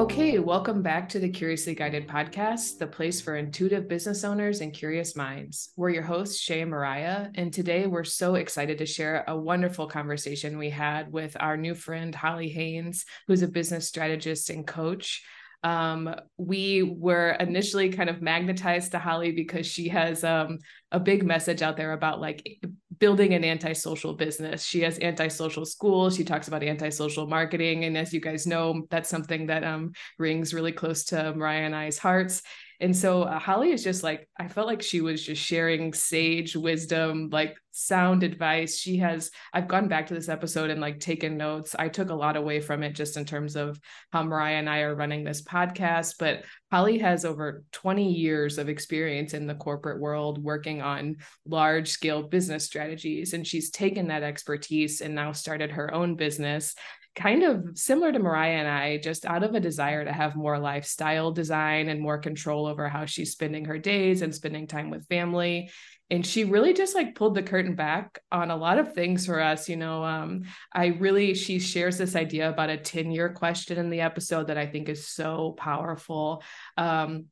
Okay, welcome back to the Curiously Guided podcast, the place for intuitive business owners and curious minds. We're your hosts, Shay and Mariah, and today we're so excited to share a wonderful conversation we had with our new friend, Holly Haynes, who's a business strategist and coach. Um, we were initially kind of magnetized to Holly because she has um, a big message out there about like building an antisocial business. She has antisocial schools. She talks about antisocial marketing, and as you guys know, that's something that um, rings really close to Mariah and I's hearts. And so uh, Holly is just like, I felt like she was just sharing sage wisdom, like sound advice. She has, I've gone back to this episode and like taken notes. I took a lot away from it just in terms of how Mariah and I are running this podcast. But Holly has over 20 years of experience in the corporate world working on large scale business strategies. And she's taken that expertise and now started her own business kind of similar to Mariah and I, just out of a desire to have more lifestyle design and more control over how she's spending her days and spending time with family. And she really just like pulled the curtain back on a lot of things for us. You know, um, I really, she shares this idea about a 10 year question in the episode that I think is so powerful. Um,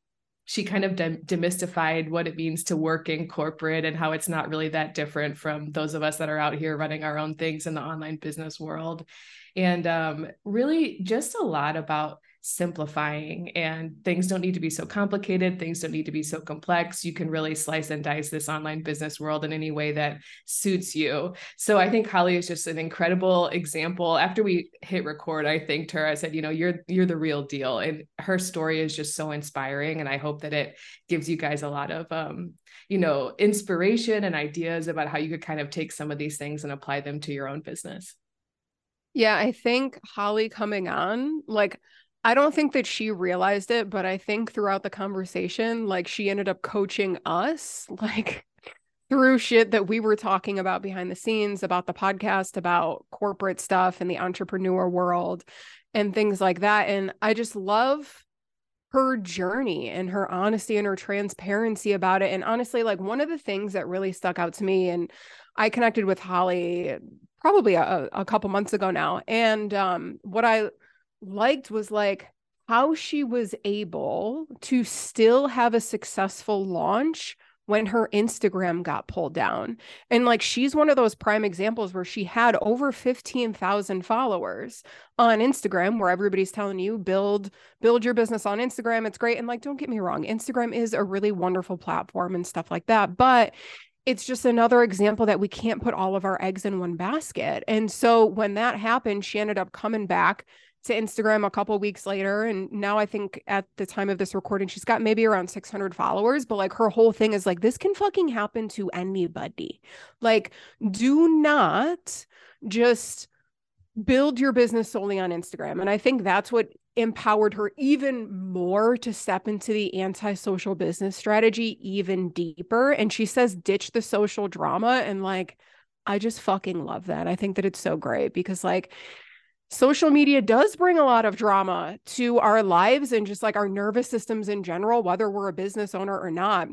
she kind of de- demystified what it means to work in corporate and how it's not really that different from those of us that are out here running our own things in the online business world and um, really just a lot about simplifying and things don't need to be so complicated things don't need to be so complex. You can really slice and dice this online business world in any way that suits you. So i think holly is just an incredible example. After we hit record i thanked her. I said you know you're you're the real deal. And her story is just so inspiring and i hope that it gives you guys a lot of um, you know inspiration and ideas about how you could kind of take some of these things and apply them to your own business yeah, I think Holly coming on, like, I don't think that she realized it, but I think throughout the conversation, like, she ended up coaching us, like, through shit that we were talking about behind the scenes, about the podcast, about corporate stuff and the entrepreneur world and things like that. And I just love her journey and her honesty and her transparency about it. And honestly, like one of the things that really stuck out to me, and I connected with Holly probably a, a couple months ago now. And um, what I liked was like how she was able to still have a successful launch when her Instagram got pulled down. And like she's one of those prime examples where she had over 15,000 followers on Instagram where everybody's telling you build build your business on Instagram. It's great and like don't get me wrong, Instagram is a really wonderful platform and stuff like that, but it's just another example that we can't put all of our eggs in one basket. And so when that happened, she ended up coming back to Instagram a couple weeks later. And now I think at the time of this recording, she's got maybe around 600 followers. But like her whole thing is like, this can fucking happen to anybody. Like, do not just build your business solely on Instagram. And I think that's what empowered her even more to step into the anti-social business strategy even deeper and she says ditch the social drama and like I just fucking love that. I think that it's so great because like social media does bring a lot of drama to our lives and just like our nervous systems in general whether we're a business owner or not.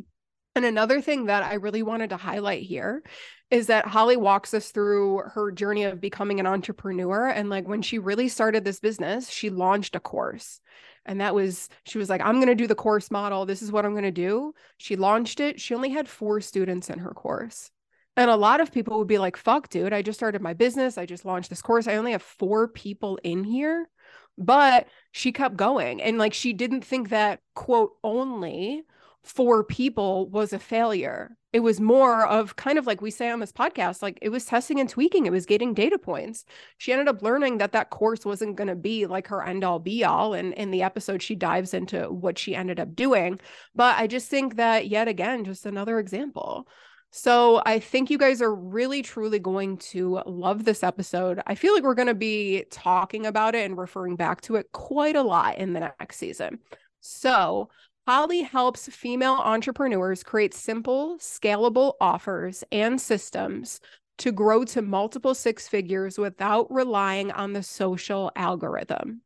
And another thing that I really wanted to highlight here is that Holly walks us through her journey of becoming an entrepreneur. And like when she really started this business, she launched a course. And that was, she was like, I'm going to do the course model. This is what I'm going to do. She launched it. She only had four students in her course. And a lot of people would be like, fuck, dude, I just started my business. I just launched this course. I only have four people in here. But she kept going. And like, she didn't think that, quote, only four people was a failure. It was more of kind of like we say on this podcast, like it was testing and tweaking, it was getting data points. She ended up learning that that course wasn't going to be like her end all be all. And in the episode, she dives into what she ended up doing. But I just think that yet again, just another example. So I think you guys are really, truly going to love this episode. I feel like we're going to be talking about it and referring back to it quite a lot in the next season. So Holly helps female entrepreneurs create simple, scalable offers and systems to grow to multiple six figures without relying on the social algorithm.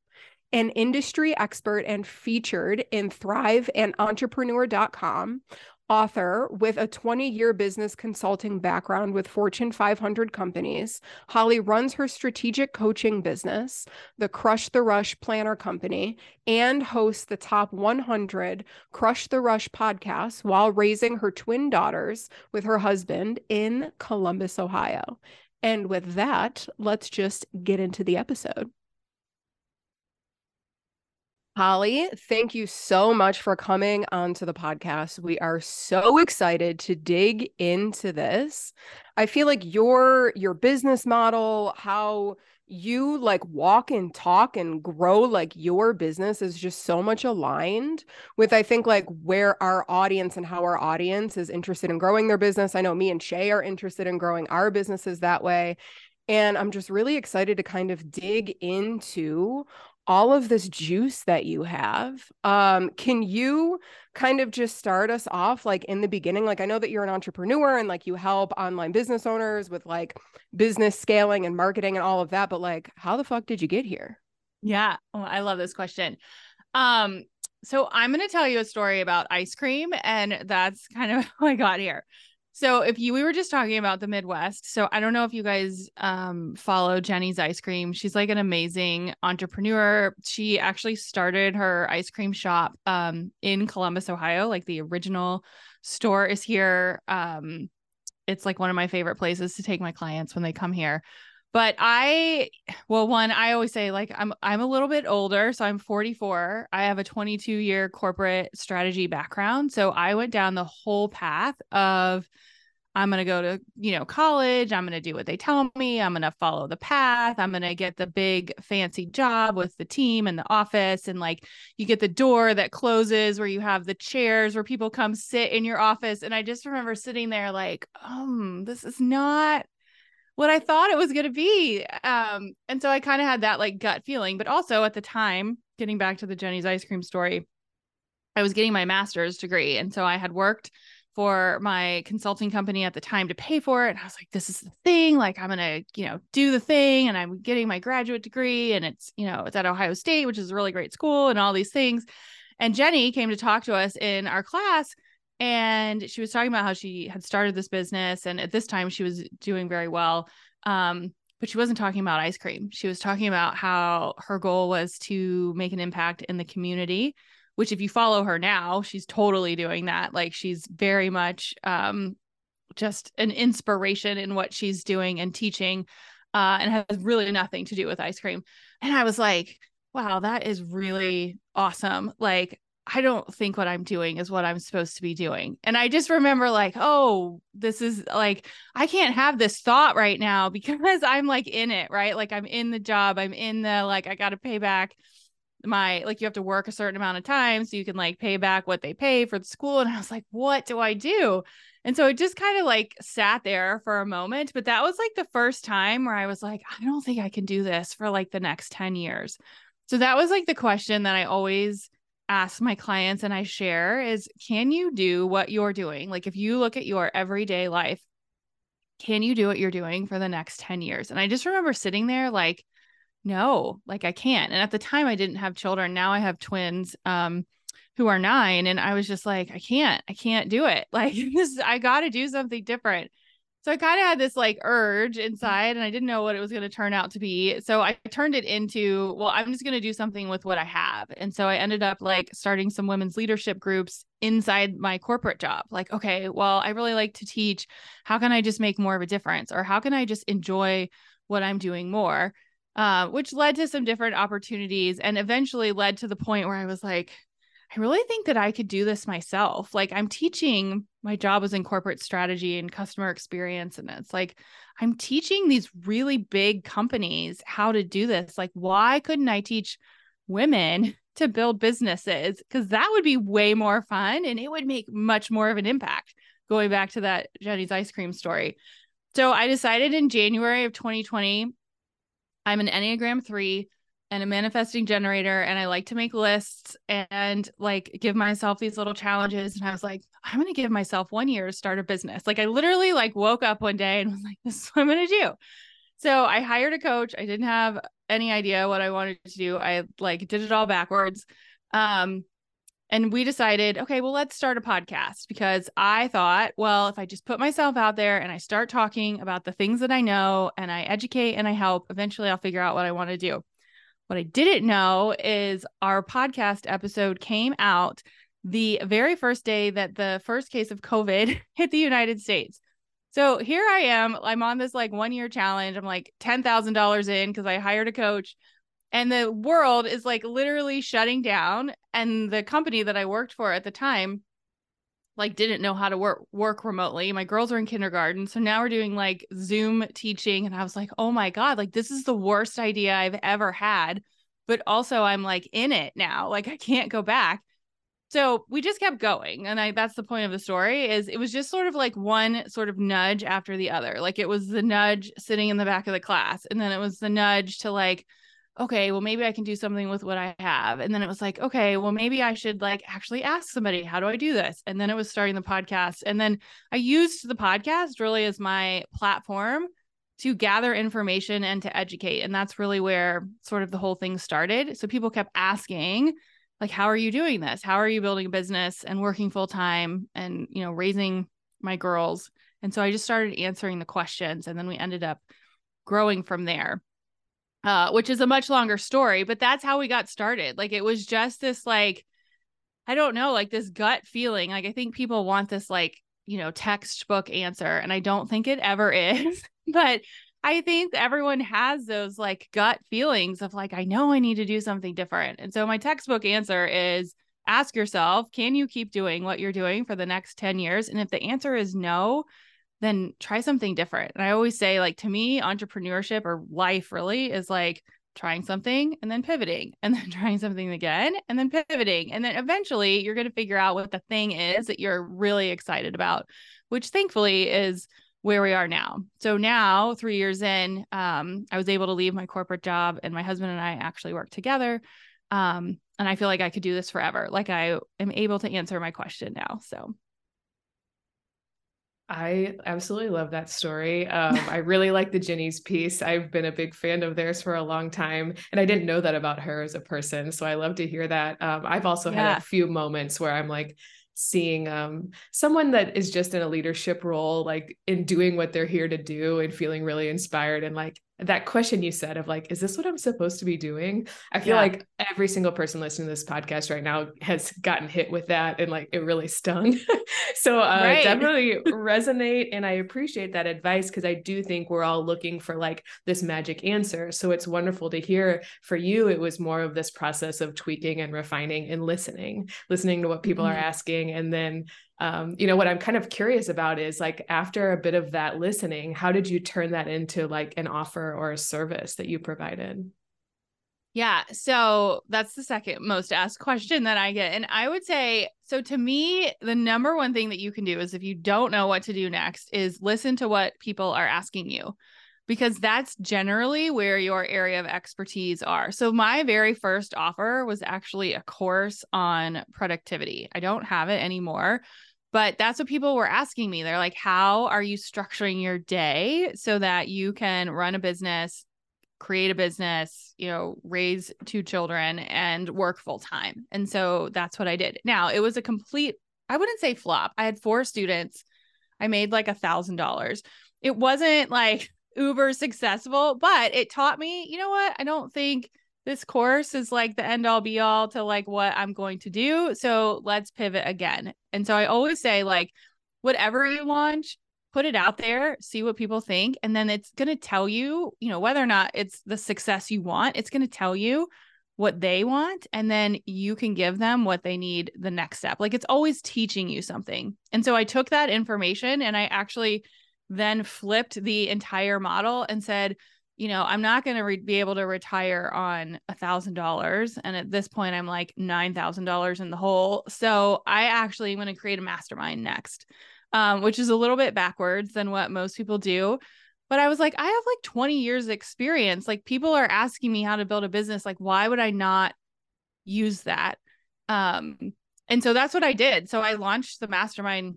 An industry expert and featured in Thrive and Entrepreneur.com, author with a 20 year business consulting background with Fortune 500 companies. Holly runs her strategic coaching business, the Crush the Rush Planner Company, and hosts the top 100 Crush the Rush podcast while raising her twin daughters with her husband in Columbus, Ohio. And with that, let's just get into the episode. Holly, thank you so much for coming onto the podcast. We are so excited to dig into this. I feel like your your business model, how you like walk and talk and grow like your business is just so much aligned with I think like where our audience and how our audience is interested in growing their business. I know me and Shay are interested in growing our businesses that way. And I'm just really excited to kind of dig into all of this juice that you have. Um, can you kind of just start us off like in the beginning? Like, I know that you're an entrepreneur and like you help online business owners with like business scaling and marketing and all of that, but like, how the fuck did you get here? Yeah. Oh, I love this question. Um, so I'm going to tell you a story about ice cream, and that's kind of how I got here. So if you we were just talking about the Midwest. So I don't know if you guys um follow Jeni's ice cream. She's like an amazing entrepreneur. She actually started her ice cream shop um in Columbus, Ohio. Like the original store is here. Um it's like one of my favorite places to take my clients when they come here. But I well one I always say like I'm I'm a little bit older, so I'm 44. I have a 22 year corporate strategy background, so I went down the whole path of I'm going to go to, you know, college. I'm going to do what they tell me. I'm going to follow the path. I'm going to get the big fancy job with the team and the office. And like you get the door that closes where you have the chairs where people come sit in your office. And I just remember sitting there like, um, this is not what I thought it was going to be. Um, and so I kind of had that like gut feeling. But also at the time, getting back to the Jeni's ice cream story, I was getting my master's degree. And so I had worked for my consulting company at the time to pay for it. And I was like, this is the thing. Like, I'm going to, you know, do the thing. And I'm getting my graduate degree. And it's, you know, it's at Ohio State, which is a really great school and all these things. And Jenny came to talk to us in our class. And she was talking about how she had started this business. And at this time, she was doing very well. Um, but she wasn't talking about ice cream. She was talking about how her goal was to make an impact in the community which if you follow her now, she's totally doing that. Like she's very much um, just an inspiration in what she's doing and teaching uh, and has really nothing to do with ice cream. And I was like, wow, that is really awesome. Like, I don't think what I'm doing is what I'm supposed to be doing. And I just remember, like, oh, this is like, I can't have this thought right now because I'm like in it, right? Like, I'm in the job, I'm in the, like, I got to pay back my like you have to work a certain amount of time so you can like pay back what they pay for the school and i was like what do i do and so it just kind of like sat there for a moment but that was like the first time where i was like i don't think i can do this for like the next 10 years so that was like the question that i always ask my clients and i share is can you do what you're doing like if you look at your everyday life can you do what you're doing for the next 10 years and i just remember sitting there like no, like I can't. And at the time I didn't have children. Now I have twins um who are 9 and I was just like I can't. I can't do it. Like this I got to do something different. So I kind of had this like urge inside and I didn't know what it was going to turn out to be. So I turned it into, well, I'm just going to do something with what I have. And so I ended up like starting some women's leadership groups inside my corporate job. Like, okay, well, I really like to teach. How can I just make more of a difference? Or how can I just enjoy what I'm doing more? uh, which led to some different opportunities and eventually led to the point where I was like, I really think that I could do this myself. Like I'm teaching, my job was in corporate strategy and customer experience. And it's like, I'm teaching these really big companies how to do this. Like, why couldn't I teach women to build businesses? Because that would be way more fun and it would make much more of an impact. Going back to that Jeni's ice cream story. So I decided in January of 2020 I'm an Enneagram 3 and a manifesting generator and I like to make lists and like give myself these little challenges and I was like I'm going to give myself 1 year to start a business. Like I literally like woke up one day and was like this is what I'm going to do. So I hired a coach. I didn't have any idea what I wanted to do. I like did it all backwards. Um And we decided, okay, well, let's start a podcast because I thought, well, if I just put myself out there and I start talking about the things that I know and I educate and I help, eventually I'll figure out what I want to do. What I didn't know is our podcast episode came out the very first day that the first case of COVID hit the United States. So here I am. I'm on this like one year challenge. I'm like $10,000 in because I hired a coach and the world is like literally shutting down and the company that i worked for at the time like didn't know how to work work remotely. My girls are in kindergarten so now we're doing like zoom teaching and i was like oh my god like this is the worst idea i've ever had. But also i'm like in it now like i can't go back. So we just kept going and i that's the point of the story is it was just sort of like one sort of nudge after the other. Like it was the nudge sitting in the back of the class and then it was the nudge to like okay, well, maybe I can do something with what I have. And then it was like, okay, well, maybe I should like actually ask somebody, how do I do this? And then it was starting the podcast. And then I used the podcast really as my platform to gather information and to educate. And that's really where sort of the whole thing started. So people kept asking, like, how are you doing this? How are you building a business and working full time and, you know, raising my girls? And so I just started answering the questions and then we ended up growing from there uh, which is a much longer story, but that's how we got started. Like it was just this like, I don't know, like this gut feeling. Like I think people want this like, you know, textbook answer. And I don't think it ever is. but I think everyone has those like gut feelings of like, I know I need to do something different. And so my textbook answer is ask yourself, can you keep doing what you're doing for the next 10 years? And if the answer is no, then try something different. And I always say, like, to me, entrepreneurship or life really is like trying something and then pivoting and then trying something again and then pivoting. And then eventually you're going to figure out what the thing is that you're really excited about, which thankfully is where we are now. So now, three years in, um, I was able to leave my corporate job and my husband and I actually work together. Um, and I feel like I could do this forever. Like I am able to answer my question now. So I absolutely love that story. Um, I really like the Jeni's piece. I've been a big fan of theirs for a long time, and I didn't know that about her as a person. So I love to hear that. Um, I've also yeah. had a few moments where I'm like, seeing um, someone that is just in a leadership role, like in doing what they're here to do and feeling really inspired and like that question you said of like, is this what I'm supposed to be doing? I feel yeah. like every single person listening to this podcast right now has gotten hit with that and like it really stung. so uh, right. definitely resonate. And I appreciate that advice because I do think we're all looking for like this magic answer. So it's wonderful to hear for you, it was more of this process of tweaking and refining and listening, listening to what people mm-hmm. are asking and then um, you know what i'm kind of curious about is like after a bit of that listening how did you turn that into like an offer or a service that you provided yeah so that's the second most asked question that i get and i would say so to me the number one thing that you can do is if you don't know what to do next is listen to what people are asking you because that's generally where your area of expertise are. So my very first offer was actually a course on productivity. I don't have it anymore, but that's what people were asking me. They're like, how are you structuring your day so that you can run a business, create a business, you know, raise two children and work full time? And so that's what I did. Now, it was a complete, I wouldn't say flop. I had four students. I made like a thousand dollars. It wasn't like uber successful, but it taught me, you know what? I don't think this course is like the end all be all to like what I'm going to do. So let's pivot again. And so I always say, like, whatever you launch, put it out there, see what people think. And then it's going to tell you, you know, whether or not it's the success you want, it's going to tell you what they want. And then you can give them what they need the next step. Like it's always teaching you something. And so I took that information and I actually then flipped the entire model and said, you know, I'm not going to re- be able to retire on a thousand dollars. And at this point, I'm like $9,000 in the hole. So I actually going to create a mastermind next, um, which is a little bit backwards than what most people do. But I was like, I have like 20 years experience. Like people are asking me how to build a business. Like, why would I not use that? Um, and so that's what I did. So I launched the mastermind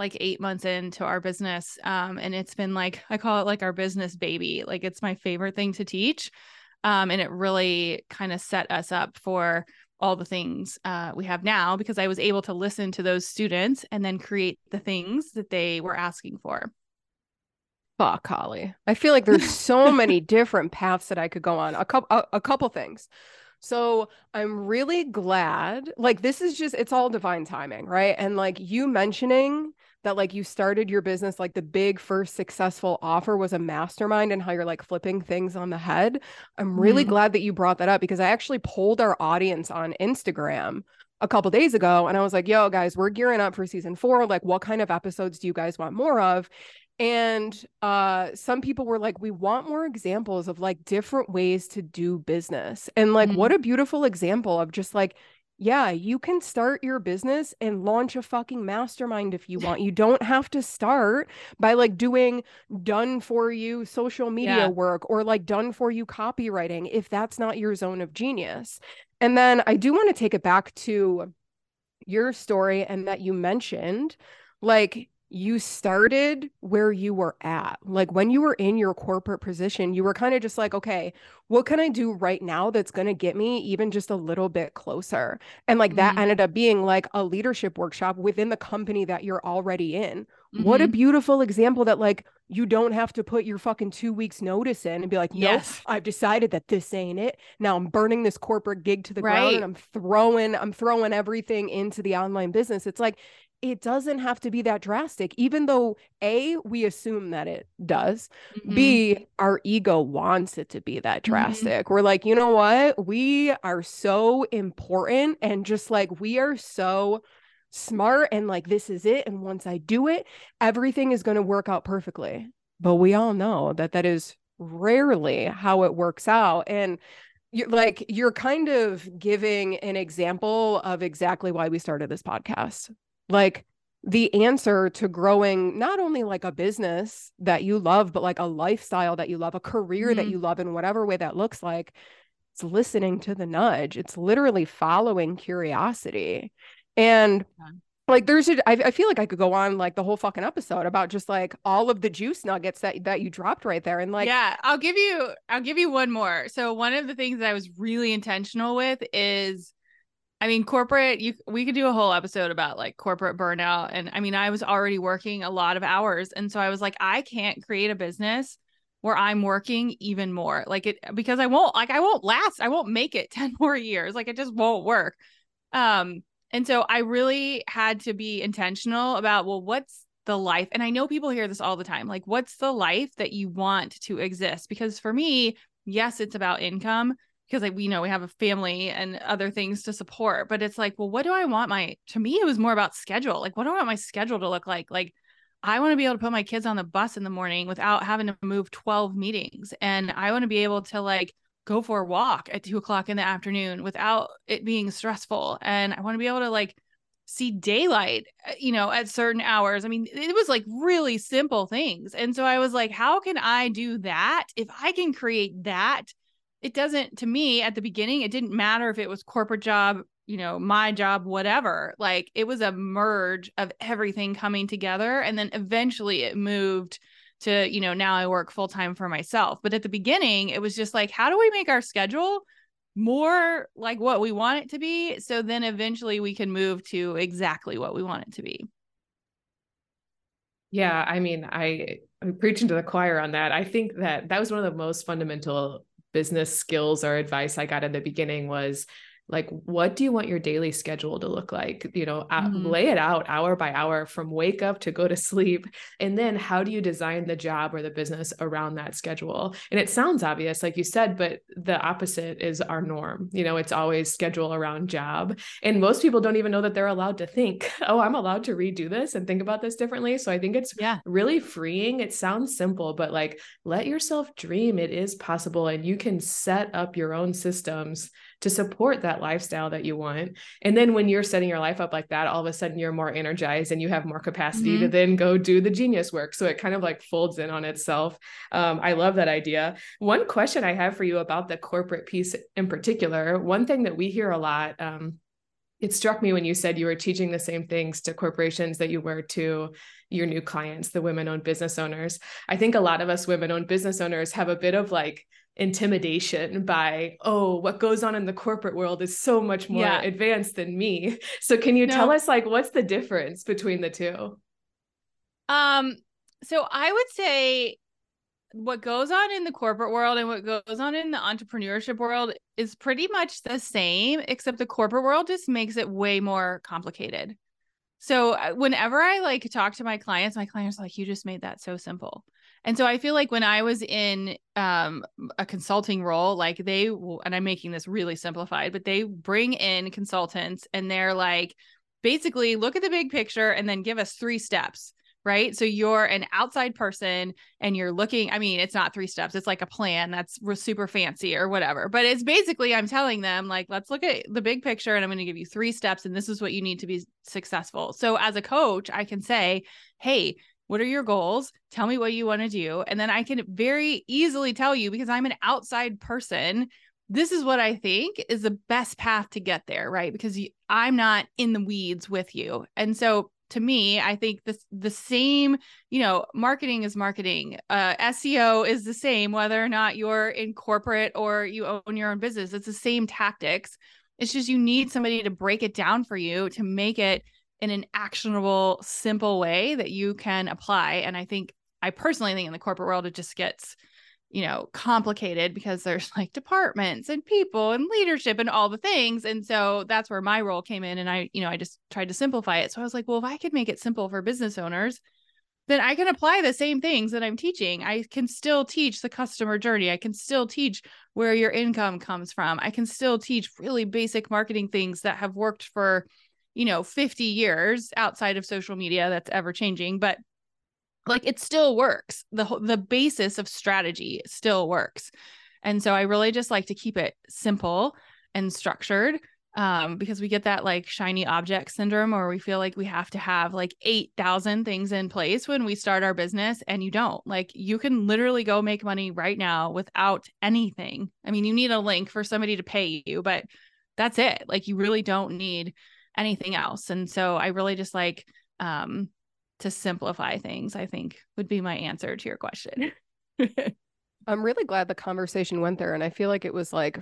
like eight months into our business. Um, and it's been like, I call it like our business baby. Like it's my favorite thing to teach. Um, and it really kind of set us up for all the things uh, we have now because I was able to listen to those students and then create the things that they were asking for. Fuck, Holly. I feel like there's so many different paths that I could go on. A couple, a, a couple things. So I'm really glad. Like this is just it's all divine timing, right? And like you mentioning that like you started your business like the big first successful offer was a mastermind and how you're like flipping things on the head. I'm really mm-hmm. glad that you brought that up because I actually polled our audience on Instagram a couple days ago and I was like, "Yo guys, we're gearing up for season 4. Like what kind of episodes do you guys want more of?" and uh some people were like we want more examples of like different ways to do business and like mm-hmm. what a beautiful example of just like yeah you can start your business and launch a fucking mastermind if you want. You don't have to start by like doing done for you social media yeah. work or like done for you copywriting if that's not your zone of genius. And then i do want to take it back to your story and that you mentioned like you started where you were at. Like when you were in your corporate position, you were kind of just like, okay, what can I do right now that's going to get me even just a little bit closer? And like mm-hmm. that ended up being like a leadership workshop within the company that you're already in. Mm-hmm. What a mm-hmm. beautiful example that like you don't have to put your fucking two weeks notice in and be like, no, yes. I've decided that this ain't it. Now I'm burning this corporate gig to the right. ground and I'm throwing, I'm throwing everything into the online business. It's like it doesn't have to be that drastic, even though A, we assume that it does. Mm-hmm. B, our ego wants it to be that mm-hmm. drastic. Mm-hmm. We're like, you know what? We are so important and just like we are so smart and like this is it. And once I do it, everything is going to work out perfectly. But we all know that that is rarely how it works out. And you're like you're kind of giving an example of exactly why we started this podcast like the answer to growing not only like a business that you love, but like a lifestyle that you love, a career mm-hmm. that you love in whatever way that looks like, it's listening to the nudge. It's literally following curiosity. And yeah. like there's a, I, I feel like I could go on like the whole fucking episode about just like all of the juice nuggets that that you dropped right there. And like Yeah, I'll give you I'll give you one more. So one of the things that I was really intentional with is I mean, corporate, you we could do a whole episode about like corporate burnout. And I mean, I was already working a lot of hours. And so I was like, I can't create a business where I'm working even more. Like it because I won't like I won't last. I won't make it 10 more years. Like it just won't work. Um, and so I really had to be intentional about, well, what's the life? And I know people hear this all the time. Like, what's the life that you want to exist? Because for me, yes, it's about income because like we know we have a family and other things to support but it's like well what do i want my to me it was more about schedule. Like what do i want my schedule to look like? Like i want to be able to put my kids on the bus in the morning without having to move 12 meetings and i want to be able to like go for a walk at two o'clock in the afternoon without it being stressful and i want to be able to like see daylight uh, you know at certain hours. I mean it was like really simple things and so i was like how can i do that? If i can create that it doesn't to me at the beginning it didn't matter if it was corporate job you know my job whatever. Like it was a merge of everything coming together and then eventually it moved to you know now i work full time for myself. But at the beginning it was just like how do we make our schedule more like what we want it to be? So then eventually we can move to exactly what we want it to be. Yeah i mean i i'm preaching to the choir on that. I think that that was one of the most fundamental business skills or advice I got in the beginning was like what do you want your daily schedule to look like? You know mm-hmm. lay it out hour by hour from wake up to go to sleep. And then how do you design the job or the business around that schedule? And it sounds obvious like you said but the opposite is our norm. You know it's always schedule around job. And most people don't even know that they're allowed to think oh i'm allowed to redo this and think about this differently. So i think it's yeah. really freeing. It sounds simple but like let yourself dream it is possible and you can set up your own systems to support that lifestyle that you want. And then when you're setting your life up like that, all of a sudden you're more energized and you have more capacity mm-hmm. to then go do the genius work. So it kind of like folds in on itself. Um, I love that idea. One question I have for you about the corporate piece in particular, one thing that we hear a lot, um, it struck me when you said you were teaching the same things to corporations that you were to your new clients, the women owned business owners. I think a lot of us women owned business owners have a bit of like intimidation by oh what goes on in the corporate world is so much more yeah. advanced than me so can you no. tell us like what's the difference between the two um so i would say what goes on in the corporate world and what goes on in the entrepreneurship world is pretty much the same except the corporate world just makes it way more complicated so uh, whenever i like talk to my clients my clients are like you just made that so simple and so I feel like when I was in um, a consulting role, like they, and I'm making this really simplified, but they bring in consultants and they're like, basically look at the big picture and then give us three steps. Right. So you're an outside person and you're looking. I mean, it's not three steps, it's like a plan that's super fancy or whatever. But it's basically, I'm telling them, like, let's look at the big picture and I'm going to give you three steps and this is what you need to be successful. So as a coach, I can say, hey, what are your goals? Tell me what you want to do. And then I can very easily tell you because I'm an outside person. This is what I think is the best path to get there, right? Because I'm not in the weeds with you. And so to me, I think this the same, you know, marketing is marketing. Uh, SEO is the same whether or not you're in corporate or you own your own business. It's the same tactics. It's just you need somebody to break it down for you to make it in an actionable, simple way that you can apply. And I think, I personally think in the corporate world, it just gets, you know, complicated because there's like departments and people and leadership and all the things. And so that's where my role came in. And I, you know, I just tried to simplify it. So I was like, well, if I could make it simple for business owners, then I can apply the same things that I'm teaching. I can still teach the customer journey. I can still teach where your income comes from. I can still teach really basic marketing things that have worked for you know 50 years outside of social media that's ever changing but like it still works the the basis of strategy still works and so i really just like to keep it simple and structured um, because we get that like shiny object syndrome where we feel like we have to have like 8,000 things in place when we start our business and you don't. Like you can literally go make money right now without anything. I mean, you need a link for somebody to pay you, but that's it. Like you really don't need anything else. And so I really just like um, to simplify things, I think would be my answer to your question. I'm really glad the conversation went there. And I feel like it was like,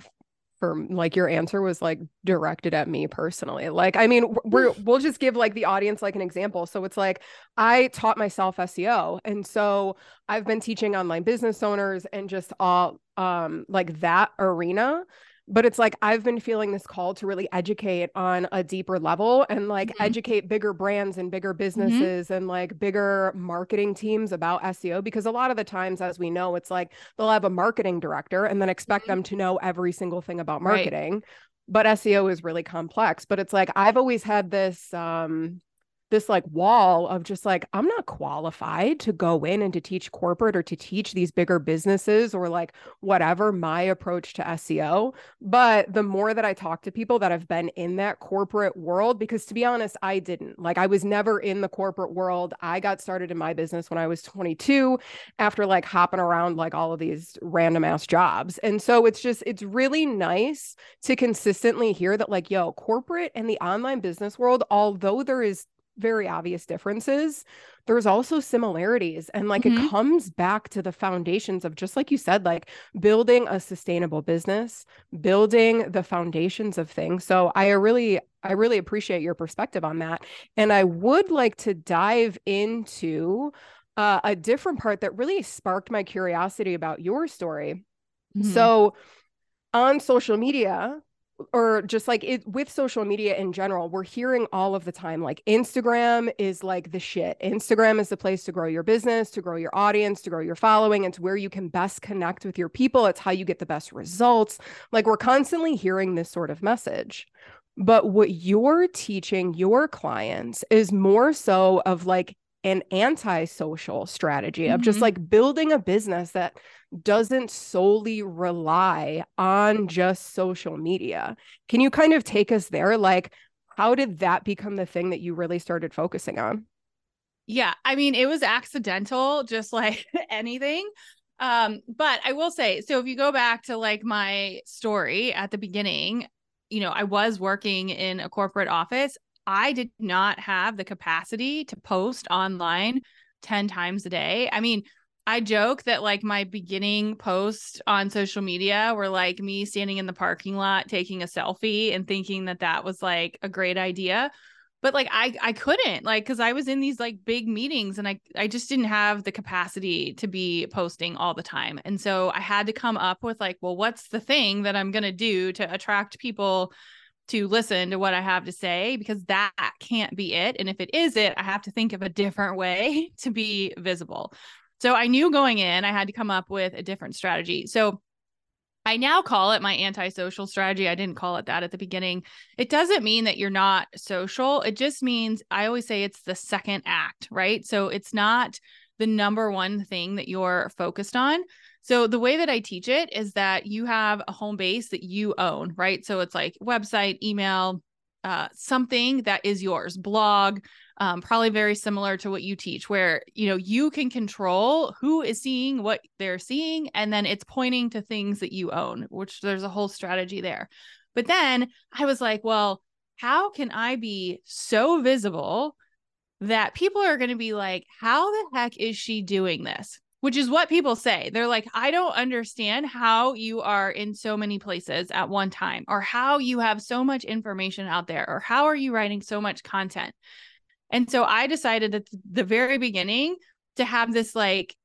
for like your answer was like directed at me personally. Like, I mean, we're we'll just give like the audience like an example. So it's like I taught myself SEO. And so I've been teaching online business owners and just all um like that arena but it's like I've been feeling this call to really educate on a deeper level and like mm-hmm. educate bigger brands and bigger mm-hmm. businesses mm-hmm. and like bigger marketing teams about SEO because a lot of the times as we know it's like they'll have a marketing director and then expect mm-hmm. them to know every single thing about marketing. Right. But SEO is really complex, but it's like I've always had this um this like wall of just like i'm not qualified to go in and to teach corporate or to teach these bigger businesses or like whatever my approach to seo but the more that i talk to people that have been in that corporate world because to be honest i didn't like i was never in the corporate world. I got started in my business when i was 22 after like hopping around like all of these random ass jobs and so it's just it's really nice to consistently hear that like yo corporate and the online business world although there is very obvious differences there's also similarities and like mm-hmm. it comes back to the foundations of just like you said like building a sustainable business building the foundations of things so i really i really appreciate your perspective on that and i would like to dive into uh, a different part that really sparked my curiosity about your story mm-hmm. so on social media or just like it with social media in general, we're hearing all of the time like Instagram is like the shit. Instagram is the place to grow your business, to grow your audience, to grow your following. It's where you can best connect with your people. It's how you get the best results. Like we're constantly hearing this sort of message. But what you're teaching your clients is more so of like an anti-social strategy mm-hmm. of just mm-hmm. like building a business that doesn't solely rely on just social media. Can you kind of take us there like how did that become the thing that you really started focusing on? Yeah, I mean it was accidental just like anything. Um but I will say so if you go back to like my story at the beginning, you know, I was working in a corporate office. I did not have the capacity to post online 10 times a day. I mean, I joke that like my beginning posts on social media were like me standing in the parking lot taking a selfie and thinking that that was like a great idea. But like I I couldn't like cuz I was in these like big meetings and I I just didn't have the capacity to be posting all the time. And so I had to come up with like, well, what's the thing that I'm going to do to attract people to listen to what I have to say because that can't be it. And if it is it, I have to think of a different way to be visible. So I knew going in, I had to come up with a different strategy. So I now call it my antisocial strategy. I didn't call it that at the beginning. It doesn't mean that you're not social. It just means I always say it's the second act, right? So it's not the number one thing that you're focused on. So the way that I teach it is that you have a home base that you own, right? So it's like website, email, uh, something that is yours, blog, um, probably very similar to what you teach, where you know you can control who is seeing what they're seeing, and then it's pointing to things that you own, which there's a whole strategy there. But then I was like, well, how can I be so visible that people are going to be like, how the heck is she doing this? Which is what people say. They're like, I don't understand how you are in so many places at one time, or how you have so much information out there, or how are you writing so much content? And so I decided at the very beginning to have this like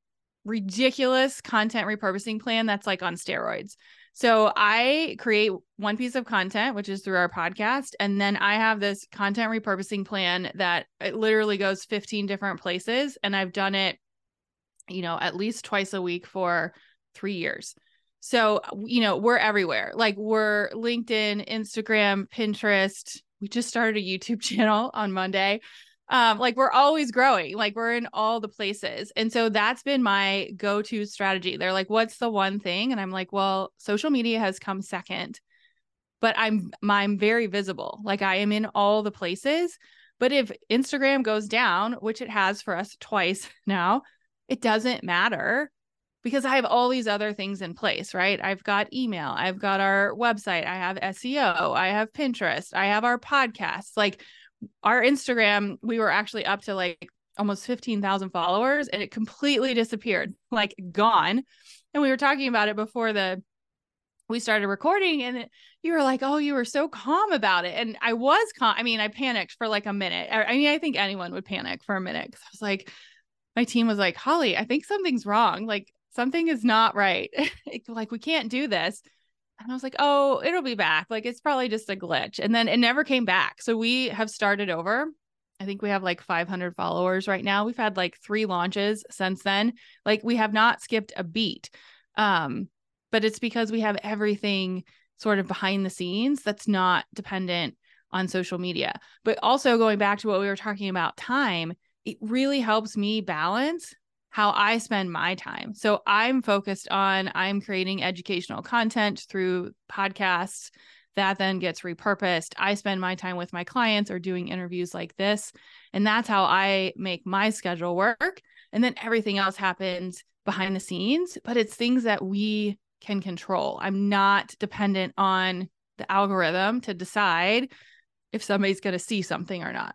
ridiculous content repurposing plan that's like on steroids. So I create one piece of content, which is through our podcast. And then I have this content repurposing plan that it literally goes 15 different places. And I've done it, you know, at least twice a week for three years. So, you know, we're everywhere. Like we're LinkedIn, Instagram, Pinterest. We just started a YouTube channel on Monday um like we're always growing like we're in all the places and so that's been my go-to strategy they're like what's the one thing and i'm like well social media has come second but i'm i'm very visible like i am in all the places but if instagram goes down which it has for us twice now it doesn't matter because I have all these other things in place, right? I've got email, I've got our website, I have SEO, I have Pinterest, I have our podcast. Like our Instagram, we were actually up to like almost 15,000 followers and it completely disappeared, like gone. And we were talking about it before the we started recording and it, you were like, "Oh, you were so calm about it." And I was calm. I mean, I panicked for like a minute. I, I mean, I think anyone would panic for a minute cuz I was like my team was like, "Holly, I think something's wrong. Like something is not right. like we can't do this." And I was like, oh, it'll be back. Like it's probably just a glitch. And then it never came back. So we have started over. I think we have like 500 followers right now. We've had like three launches since then. Like we have not skipped a beat. Um, but it's because we have everything sort of behind the scenes that's not dependent on social media. But also going back to what we were talking about time, it really helps me balance how I spend my time. So I'm focused on I'm creating educational content through podcasts that then gets repurposed. I spend my time with my clients or doing interviews like this. And that's how I make my schedule work. And then everything else happens behind the scenes, but it's things that we can control. I'm not dependent on the algorithm to decide if somebody's going to see something or not.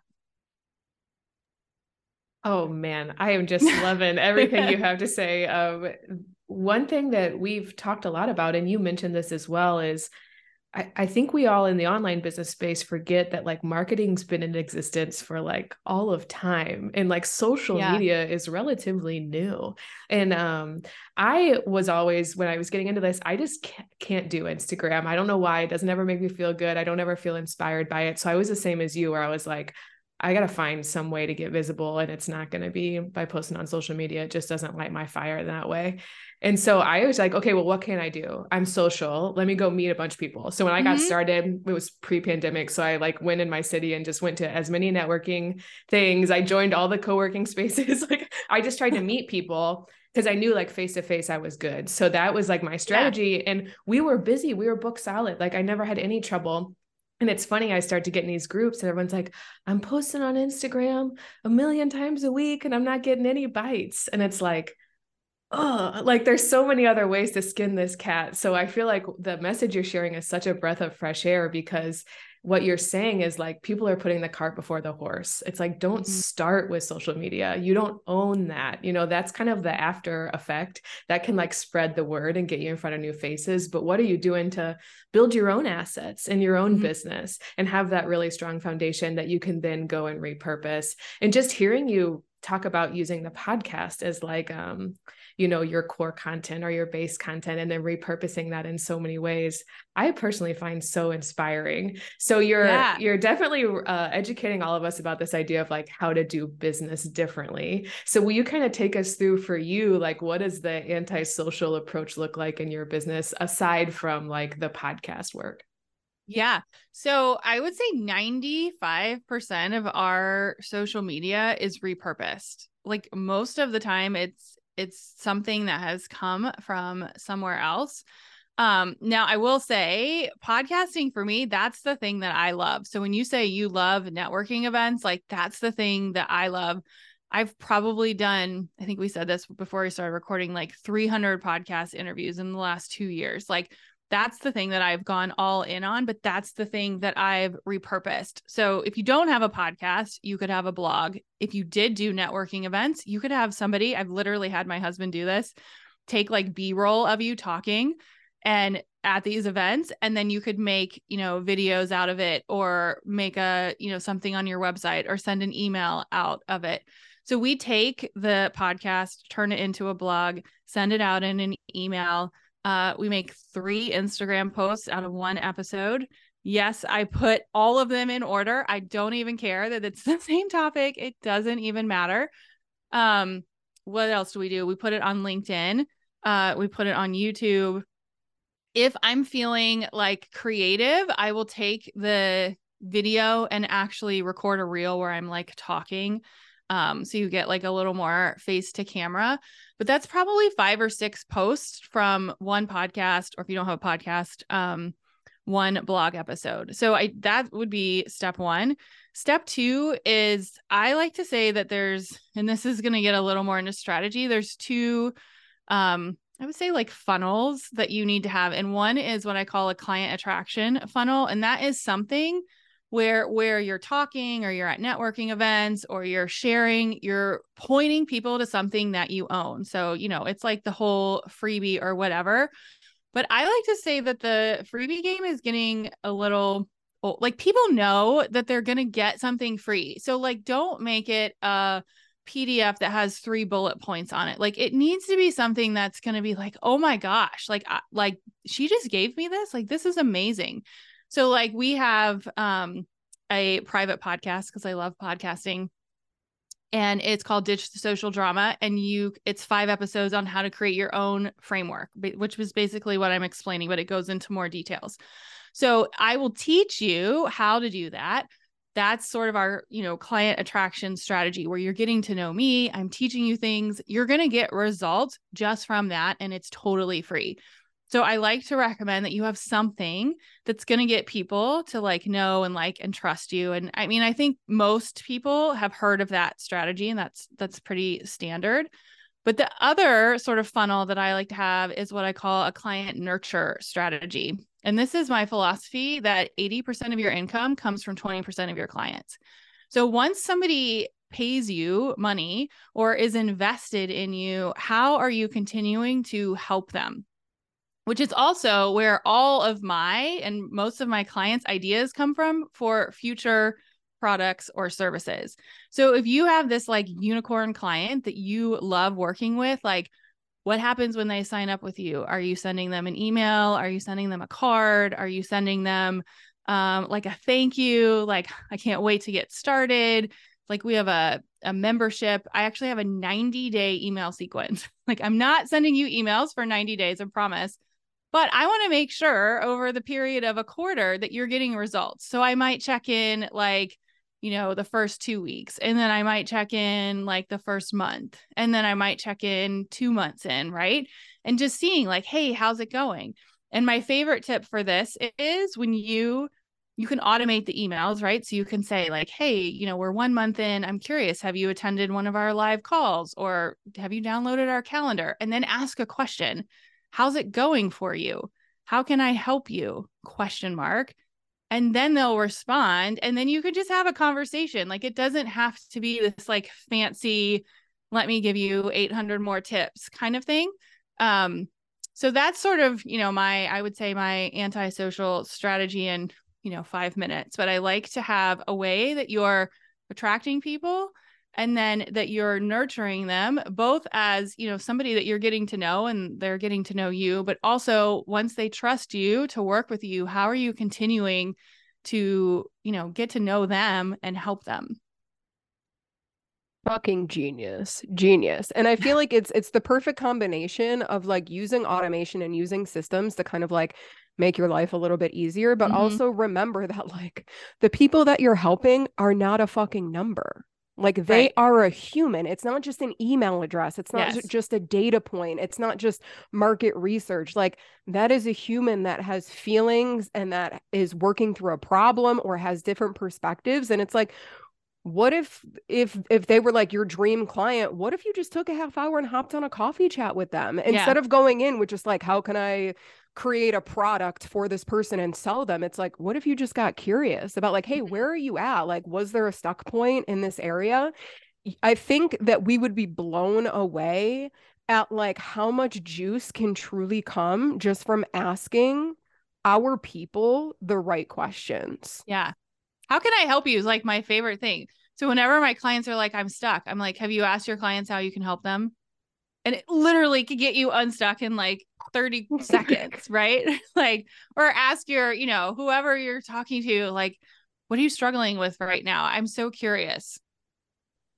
Oh man, I am just loving everything you have to say. Um, one thing that we've talked a lot about, and you mentioned this as well, is I, I think we all in the online business space forget that like marketing's been in existence for like all of time and like social yeah. media is relatively new. And um I was always when I was getting into this, I just can't, can't do Instagram. I don't know why. It doesn't ever make me feel good. I don't ever feel inspired by it. So I was the same as you where I was like, I got to find some way to get visible and it's not going to be by posting on social media. It just doesn't light my fire that way. And so I was like, okay, well, what can I do? I'm social. Let me go meet a bunch of people. So when I got mm-hmm. started, it was pre-pandemic. So I like went in my city and just went to as many networking things. I joined all the co-working spaces. like I just tried to meet people because I knew like face to face I was good. So that was like my strategy. Yeah. And we were busy. We were book solid. Like I never had any trouble and it's funny, I start to get in these groups and everyone's like, I'm posting on Instagram a million times a week and I'm not getting any bites. And it's like, oh, like there's so many other ways to skin this cat. So I feel like the message you're sharing is such a breath of fresh air because what you're saying is like people are putting the cart before the horse. It's like, don't mm-hmm. start with social media. You don't own that. You know, that's kind of the after effect that can like spread the word and get you in front of new faces. But what are you doing to build your own assets and your own mm-hmm. business and have that really strong foundation that you can then go and repurpose? And just hearing you talk about using the podcast as like um you know your core content or your base content and then repurposing that in so many ways i personally find so inspiring so you're yeah. you're definitely uh, educating all of us about this idea of like how to do business differently so will you kind of take us through for you like what does the antisocial approach look like in your business aside from like the podcast work yeah. So I would say 95% of our social media is repurposed. Like most of the time it's it's something that has come from somewhere else. Um, now I will say podcasting for me, that's the thing that I love. So when you say you love networking events, like that's the thing that I love. I've probably done, I think we said this before we started recording, like 300 podcast interviews in the last two years. Like that's the thing that I've gone all in on, but that's the thing that I've repurposed. So if you don't have a podcast, you could have a blog. If you did do networking events, you could have somebody, I've literally had my husband do this, take like B roll of you talking and at these events and then you could make you know videos out of it or make a you know something on your website or send an email out of it so we take the podcast turn it into a blog send it out in an email uh, we make three Instagram posts out of one episode. Yes, I put all of them in order. I don't even care that it's the same topic. It doesn't even matter. Um, what else do we do? We put it on LinkedIn. Uh, we put it on YouTube. If I'm feeling like creative, I will take the video and actually record a reel where I'm like talking. Um, so you get like a little more face to camera but that's probably five or six posts from one podcast or if you don't have a podcast um one blog episode so i that would be step one step two is i like to say that there's and this is going to get a little more into strategy there's two um I would say like funnels that you need to have. And one is what I call a client attraction funnel. And that is something where where you're talking or you're at networking events or you're sharing you're pointing people to something that you own. So you know it's like the whole freebie or whatever. But i like to say that the freebie game is getting a little like people know that they're going to get something free. So like don't make it a pdf that has three bullet points on it. Like it needs to be something that's going to be like oh my gosh like like she just gave me this? Like this is amazing so like we have um a private podcast because I love podcasting. And it's called Ditch the Social Drama. And you it's five episodes on how to create your own framework, which was basically what I'm explaining, but it goes into more details. So I will teach you how to do that that's sort of our you know client attraction strategy where you're getting to know me i'm teaching you things you're going to get results just from that and it's totally free so I like to recommend that you have something that's going to get people to like know and like and trust you. And I mean, I think most people have heard of that strategy and that's that's pretty standard. But the other sort of funnel that I like to have is what I call a client nurture strategy. And this is my philosophy that 80% of your income comes from 20% of your clients. So once somebody pays you money or is invested in you, how are you continuing to help them? Which is also where all of my and most of my clients' ideas come from for future products or services. So if you have this like unicorn client that you love working with, like what happens when they sign up with you? Are you sending them an email? Are you sending them a card? Are you sending them um, like a thank you? Like, I can't wait to get started. Like, we have a, a membership. I actually have a 90 day email sequence. like, I'm not sending you emails for 90 days, I promise. But I want to make sure over the period of a quarter that you're getting results. So I might check in like, you know, the first two weeks, and then I might check in like the first month, and then I might check in two months in, right? And just seeing like, hey, how's it going? And my favorite tip for this is when you you can automate the emails, right? So you can say, like, hey, you know, we're one month in. I'm curious, have you attended one of our live calls or have you downloaded our calendar? And then ask a question. How's it going for you? How can I help you? Question mark. and then they'll respond and then you can just have a conversation like it doesn't have to be this like fancy let me give you 800 more tips kind of thing um so that's sort of you know my i would say my antisocial strategy in you know 5 minutes but i like to have a way that you're attracting people and then that you're nurturing them both as you know somebody that you're getting to know and they're getting to know you but also once they trust you to work with you how are you continuing to you know get to know them and help them fucking genius genius and i feel like it's it's the perfect combination of like using automation and using systems to kind of like make your life a little bit easier but mm-hmm. also remember that like the people that you're helping are not a fucking number like they right. are a human. It's not just an email address. It's not yes. just a data point. It's not just market research. Like that is a human that has feelings and that is working through a problem or has different perspectives. And it's like, what if if if they were like your dream client what if you just took a half hour and hopped on a coffee chat with them instead yeah. of going in with just like how can i create a product for this person and sell them. It's like, what if you just got curious about, like, hey, mm-hmm. where are you at? Like, was there a stuck point in this area? I think that we would be blown away at like how much juice can truly come just from asking our people the right questions. Yeah. How can I help you is like my favorite thing. So whenever my clients are like, I'm stuck, I'm like, have you asked your clients how you can help them? And it literally could get you unstuck in like 30 seconds, right? like, or ask your, you know, whoever you're talking to, like, what are you struggling with right now? I'm so curious.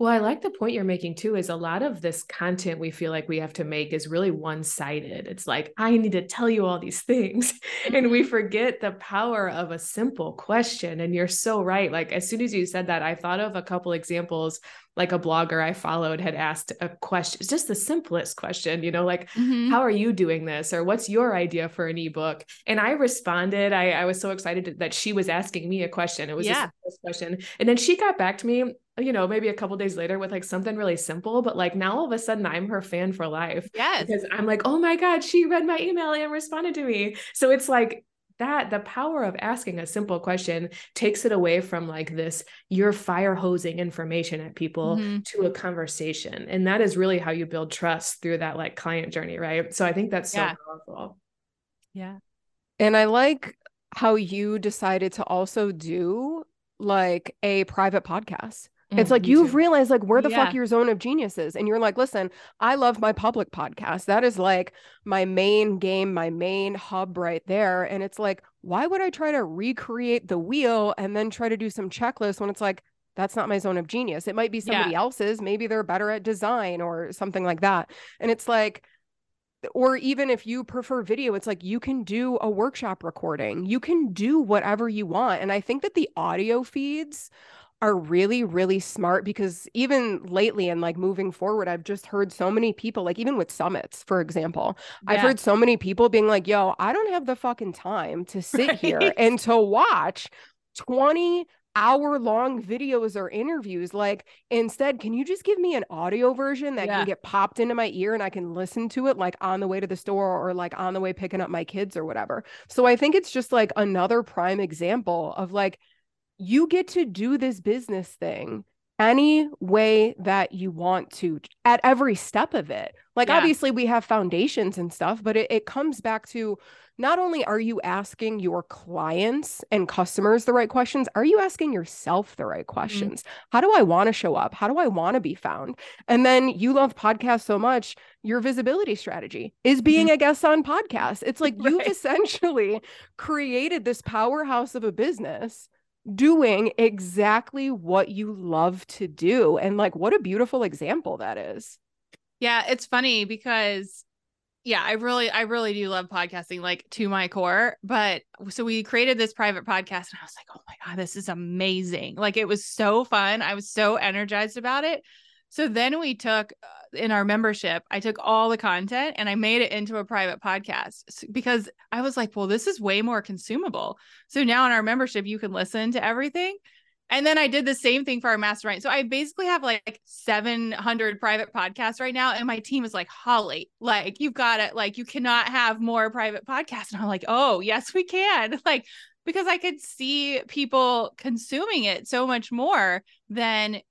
Well, I like the point you're making too is a lot of this content we feel like we have to make is really one-sided. It's like I need to tell you all these things and we forget the power of a simple question and you're so right. Like as soon as you said that I thought of a couple examples like a blogger I followed had asked a question, it's just the simplest question, you know, like, mm-hmm. how are you doing this? Or what's your idea for an ebook? And I responded, I, I was so excited that she was asking me a question. It was yeah. a question. And then she got back to me, you know, maybe a couple days later with like something really simple, but like now all of a sudden I'm her fan for life. Yes. Because I'm like, oh my God, she read my email and responded to me. So it's like that the power of asking a simple question takes it away from like this you're fire hosing information at people mm-hmm. to a conversation and that is really how you build trust through that like client journey right so i think that's so yeah. powerful yeah and i like how you decided to also do like a private podcast it's mm, like you've too. realized like where the yeah. fuck your zone of genius is. And you're like, listen, I love my public podcast. That is like my main game, my main hub right there. And it's like, why would I try to recreate the wheel and then try to do some checklists when it's like, that's not my zone of genius. It might be somebody yeah. else's. Maybe they're better at design or something like that. And it's like, or even if you prefer video, it's like you can do a workshop recording, you can do whatever you want. And I think that the audio feeds are really really smart because even lately and like moving forward i've just heard so many people like even with summits for example yeah. i've heard so many people being like yo i don't have the fucking time to sit right. here and to watch 20 hour long videos or interviews like instead can you just give me an audio version that yeah. can get popped into my ear and i can listen to it like on the way to the store or like on the way picking up my kids or whatever so i think it's just like another prime example of like you get to do this business thing any way that you want to at every step of it. Like, yeah. obviously, we have foundations and stuff, but it, it comes back to not only are you asking your clients and customers the right questions, are you asking yourself the right mm-hmm. questions? Mm-hmm. How do I want to show up? How do I want to be found? And then you love podcasts so much, your visibility strategy is being mm-hmm. a guest on podcasts. It's like right. you've essentially created this powerhouse of a business doing exactly what you love to do. And like, what a beautiful example that is. Yeah, it's funny because yeah, I really, I really do love podcasting, like to my core. But so we created this private podcast, and I was like, oh my God, this is amazing. Like it was so fun. I was so energized about it. So then we took uh, in our membership, I took all the content and I made it into a private podcast because I was like, well, this is way more consumable. So now in our membership, you can listen to everything. And then I did the same thing for our mastermind. So I basically have like 700 private podcasts right now. And my team is like, Holly, like, you've got it. Like, you cannot have more private podcasts. And I'm like, oh, yes, we can. Like, because I could see people consuming it so much more than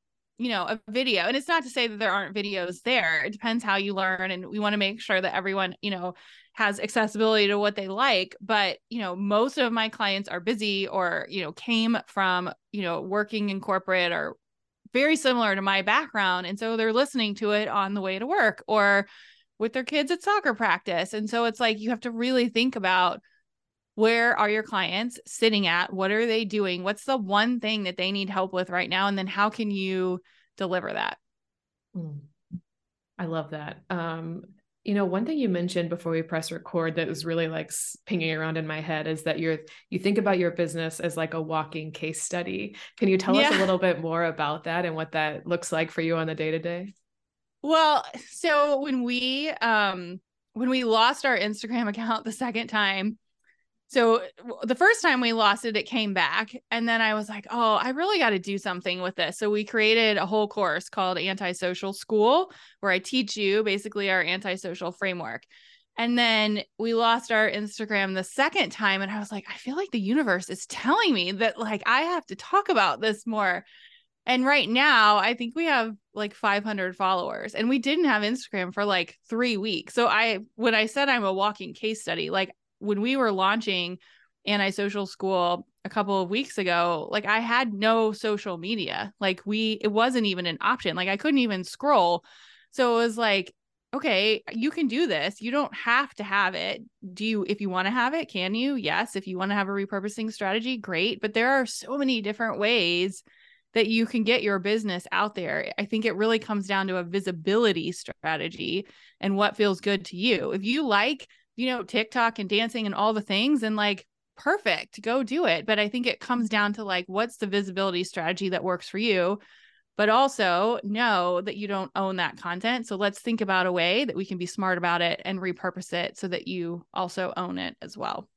you know a video and it's not to say that there aren't videos there it depends how you learn and we want to make sure that everyone you know has accessibility to what they like but you know most of my clients are busy or you know came from you know working in corporate or very similar to my background and so they're listening to it on the way to work or with their kids at soccer practice and so it's like you have to really think about where are your clients sitting at? What are they doing? What's the one thing that they need help with right now? And then how can you deliver that? Mm. i love that. Um you know one thing you mentioned before we press record that was really like pinging around in my head is that you're you think about your business as like a walking case study. Can you tell yeah. us a little bit more about that and what that looks like for you on the day to day well so when we um when we lost our instagram account the second time so uh, the first time we lost it, it came back. And then I was like, oh, I really got to do something with this. So we created a whole course called Antisocial School, where I teach you basically our antisocial framework. And then we lost our Instagram the second time. And I was like, I feel like the universe is telling me that like I have to talk about this more. And right now, I think we have like 500 followers, and we didn't have Instagram for like three weeks. So I, when I said I'm a walking case study, like when we were launching antisocial school a couple of weeks ago like i had no social media. Like we it wasn't even an option. Like i couldn't even scroll. So it was like okay you can do this. You don't have to have it. Do you if you want to have it can you? Yes. If you want to have a repurposing strategy great. But there are so many different ways that you can get your business out there. I think it really comes down to a visibility strategy and what feels good to you. If you like you know, TikTok and dancing and all the things and like perfect, go do it. But I think it comes mm-hmm. down to like what's the visibility strategy that works for you. But also know that you don't own that content. So let's think about a way that we can be smart about it and repurpose it so that you also own it as well.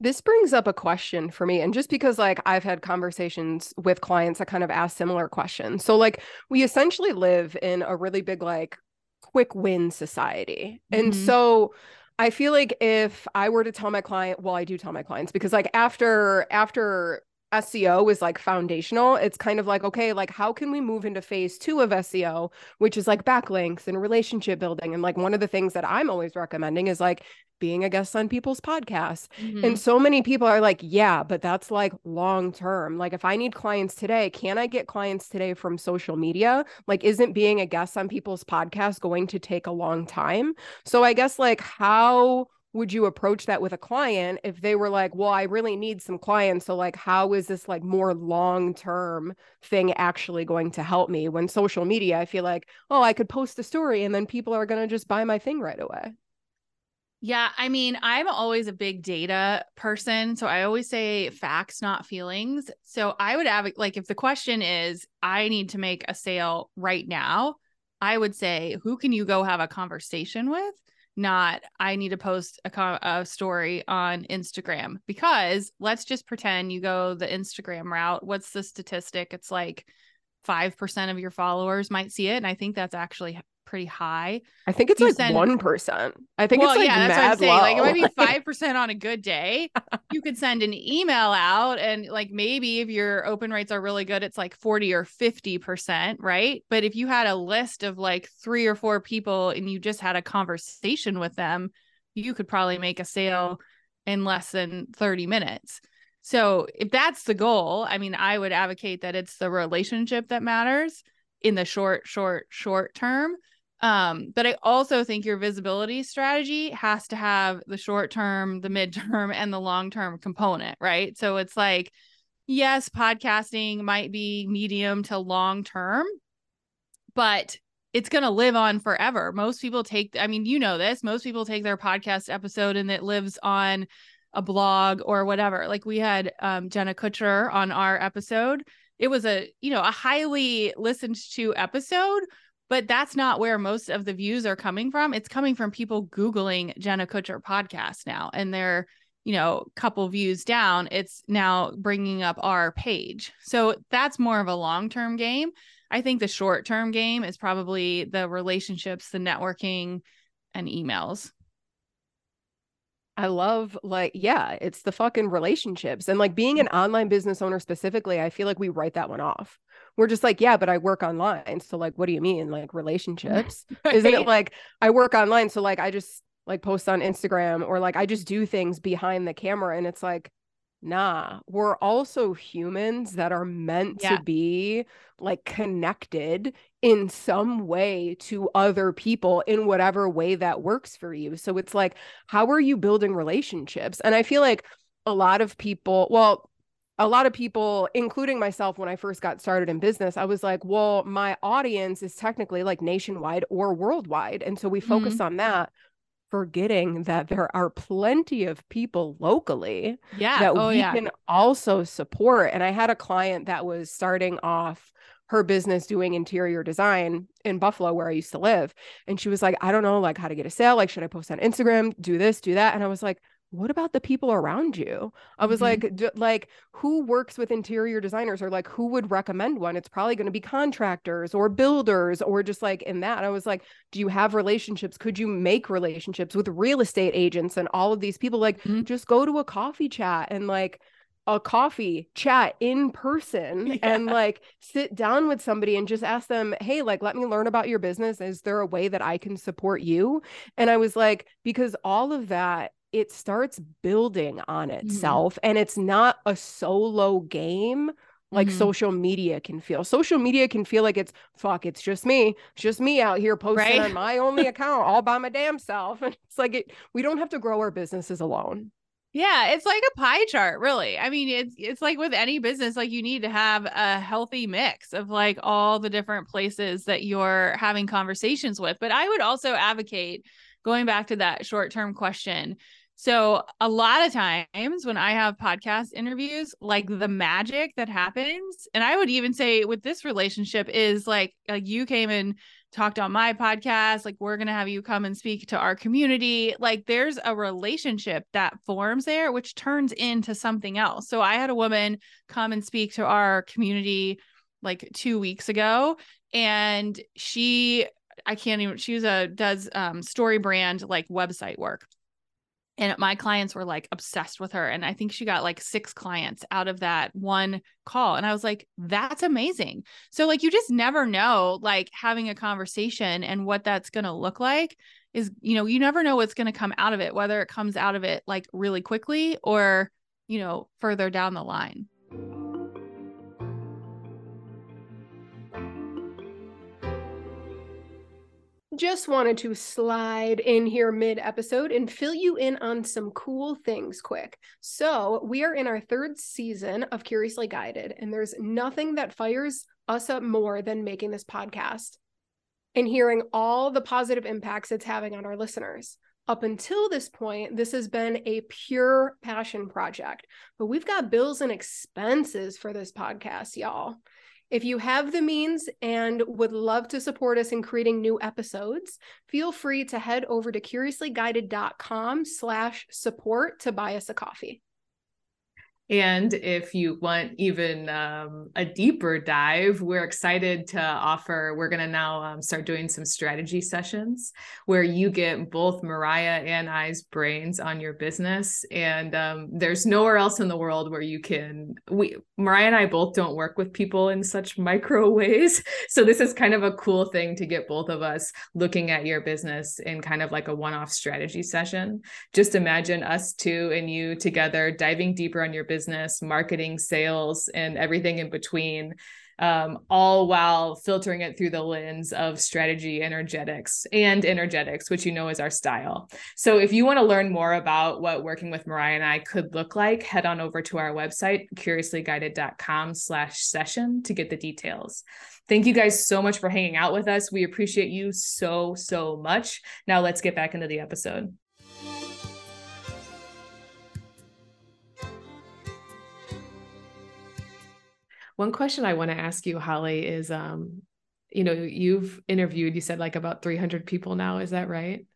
This brings up a question for me. And just because, like, I've had conversations with clients that kind of ask similar questions. So, like, we essentially live in a really big, like, quick win society. Mm-hmm. And so I feel like if I were to tell my client, well, I do tell my clients because like after after SEO is like foundational. It's kind of like, okay, like how can we move into phase two of SEO, which is like backlinks and relationship building? And like one of the things that I'm always recommending is like being a guest on people's podcasts. Mm-hmm. And so many people are like, yeah, but that's like long term. Like if I need clients today, can I get clients today from social media? Like, isn't being a guest on people's podcasts going to take a long time? So I guess like how would you approach that with a client if they were like well i really need some clients so like how is this like more long term thing actually going to help me when social media i feel like oh i could post a story and then people are going to just buy my thing right away yeah, I mean, I'm always a big data person. So I always say facts, not feelings. So I would have like if the question is, I need to make a sale right now, I would say, who can you go have a conversation with? Not, I need to post a, a story on Instagram because let's just pretend you go the Instagram route. What's the statistic? It's like 5% of your followers might see it. And I think that's actually pretty high. I think it's like one percent. I think well, it's like yeah, that's what I'm saying. Low. Like it might be five percent on a good day. you could send an email out, and like maybe if your open rates are really good, it's like forty or fifty percent, right? But if you had a list of like three or four people and you just had a conversation with them, you could probably make a sale in less than thirty minutes. So if that's the goal, I mean, I would advocate that it's the relationship that matters in the short, short, short term um, but I also think your visibility strategy has to have the short term, the midterm, and the long term component, right? So it's like, yes, podcasting might be medium to long term, but it's going to live on forever. Most people take, I mean, you know this, most people take their podcast episode and it lives on a blog or whatever. Like we had um, Jenna Kutcher on our episode. It was a, you know, a highly listened to episode but that's not where most of the views are coming from. It's coming from people Googling Jenna Kutcher podcast now, and they're, you know, couple views down. It's now bringing up our page. So that's more of a long term game. I think the short term game is probably the relationships, the networking, and emails. I love like yeah, it's the fucking relationships and like being an mm. online business owner specifically, I feel like we write that one off. We're just like, yeah, but I work online. So like what do you mean like relationships? right. Isn't it like I work online so like I just like post on Instagram or like I just do things behind the camera and it's like nah, we're also humans that are meant yeah. to be like connected in some way to other people in whatever way that works for you. So it's like, how are you building relationships? And I feel like a lot of people, well, a lot of people, including myself, when I first got started in business, I was like, well, my audience is technically like nationwide or worldwide. And so we focus mm-hmm. on that forgetting that there are plenty of people locally yeah. that oh, we yeah. can also support. And I had a client that was starting off her business doing interior design in Buffalo where I used to live and she was like I don't know like how to get a sale like should I post on Instagram do this do that and I was like what about the people around you? I was mm-hmm. like, d- like who works with interior designers or like who would recommend one? It's probably going to be contractors or builders or just like in that. I was like, do you have relationships? Could you make relationships with real estate agents and all of these people? Like, mm-hmm. just go to a coffee chat and like a coffee chat in person yeah. and like sit down with somebody and just ask them, Hey, like, let me learn about your business. Is there a way that I can support you? And I was like, because all of that it starts building on mm-hmm. itself mm-hmm. and it's not a solo game like mm-hmm. social media can feel. Social media can feel like it's fuck, it's just me. It's just me out here posting right? on my only account all by my damn self. And it's like it we don't have to grow our businesses alone. Yeah, it's like a pie chart, really. I mean, it's it's like with any business, like you need to have a healthy mix of like all the different places that you're having conversations with. But I would also advocate going back to that short-term question so, a lot of times when I have podcast interviews, like the magic that happens, and I would even say with this relationship is like, like you came and talked on my podcast, like we're going to have you come and speak to our community. Like there's a relationship that forms there, which turns into something else. So, I had a woman come and speak to our community like two weeks ago, and she, I can't even, she was a, does um, story brand like website work and my clients were like obsessed with her and i think she got like six clients out of that one call and i was like that's amazing. So like you just never know like having a conversation and what that's going to look like is you know you never know what's going to come out of it whether it comes out of it like really quickly or you know further down the line Just wanted to slide in here mid episode and fill you in on some cool things quick. So, we are in our third season of Curiously Guided, and there's nothing that fires us up more than making this podcast and hearing all the positive impacts it's having on our listeners. Up until this point, this has been a pure passion project, but we've got bills and expenses for this podcast, y'all. If you have the means and would love to support us in creating new episodes, feel free to head over to curiouslyguided.com slash support to buy us a coffee. And if you want even um, a deeper dive, we're excited to offer. We're going to now um, start doing some strategy sessions where you get both Mariah and I's brains on your business. And um, there's nowhere else in the world where you can. We Mariah and I both don't work with people in such micro ways, so this is kind of a cool thing to get both of us looking at your business in kind of like a one-off strategy session. Just imagine us two and you together diving deeper on your business business, marketing, sales, and everything in between, um, all while filtering it through the lens of strategy, energetics, and energetics, which you know is our style. So if you want to learn more about what working with Mariah and I could look like, head on over to our website, curiouslyguided.com slash session to get the details. Thank you guys so much for hanging out with us. We appreciate you so, so much. Now let's get back into the episode. One question I want to ask you, Holly, is um, you know, you've interviewed, you said like about 300 people now, is that right?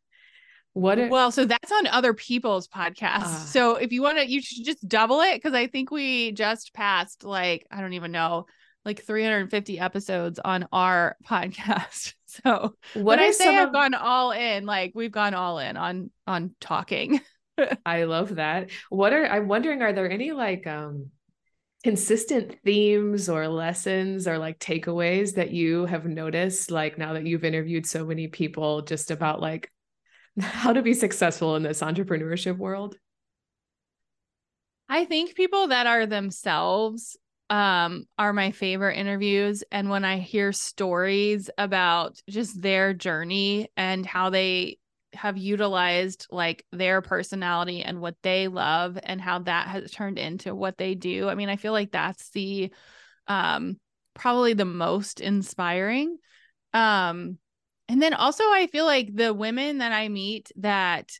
What are- well, so that's on other people's podcasts. Uh, so if you want to, you should just double it because I think we just passed like, I don't even know, like 350 episodes on our podcast. So what I say I've gone all in, like we've gone all in on on talking. I love that. What are I'm wondering are there any like um consistent themes or lessons or like takeaways that you have noticed like now that you've interviewed so many people just about like how to be successful in this entrepreneurship world? I think people that are themselves um are my favorite interviews and when I hear stories about just their journey and how they have utilized like their personality and what they love and how that has turned into what they do. I mean, I feel like that's the um probably the most inspiring. Um and then also I feel like the women that I meet that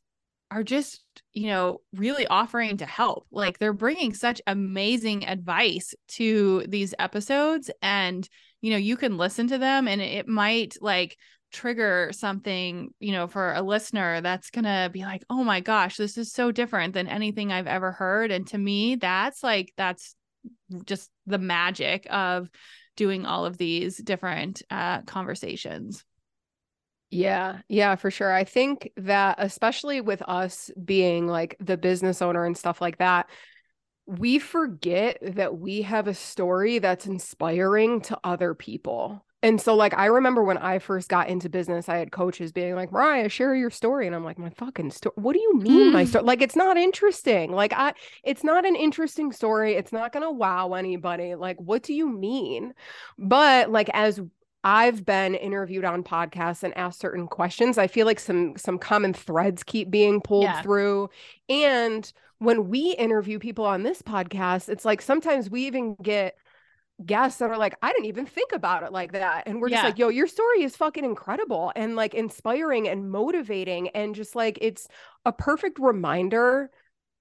are just, you know, really offering to help. Like they're bringing such amazing advice to these episodes and you know, you can listen to them and it might like trigger something, you know, for a listener that's going to be like, "Oh my gosh, this is so different than anything I've ever heard." And to me, that's like that's just the magic of doing all of these different uh conversations. Yeah, yeah, for sure. I think that especially with us being like the business owner and stuff like that, we forget that we have a story that's inspiring to other people. And so, like, I remember when I first got into business, I had coaches being like, Mariah, share your story. And I'm like, my fucking story. What do you mean, my mm. story? Like, it's not interesting. Like, I, it's not an interesting story. It's not going to wow anybody. Like, what do you mean? But, like, as I've been interviewed on podcasts and asked certain questions. I feel like some some common threads keep being pulled yeah. through. And when we interview people on this podcast, it's like sometimes we even get guests that are like, I didn't even think about it like that. And we're just like, yo, your story is fucking incredible and like inspiring and motivating. And just like it's a perfect reminder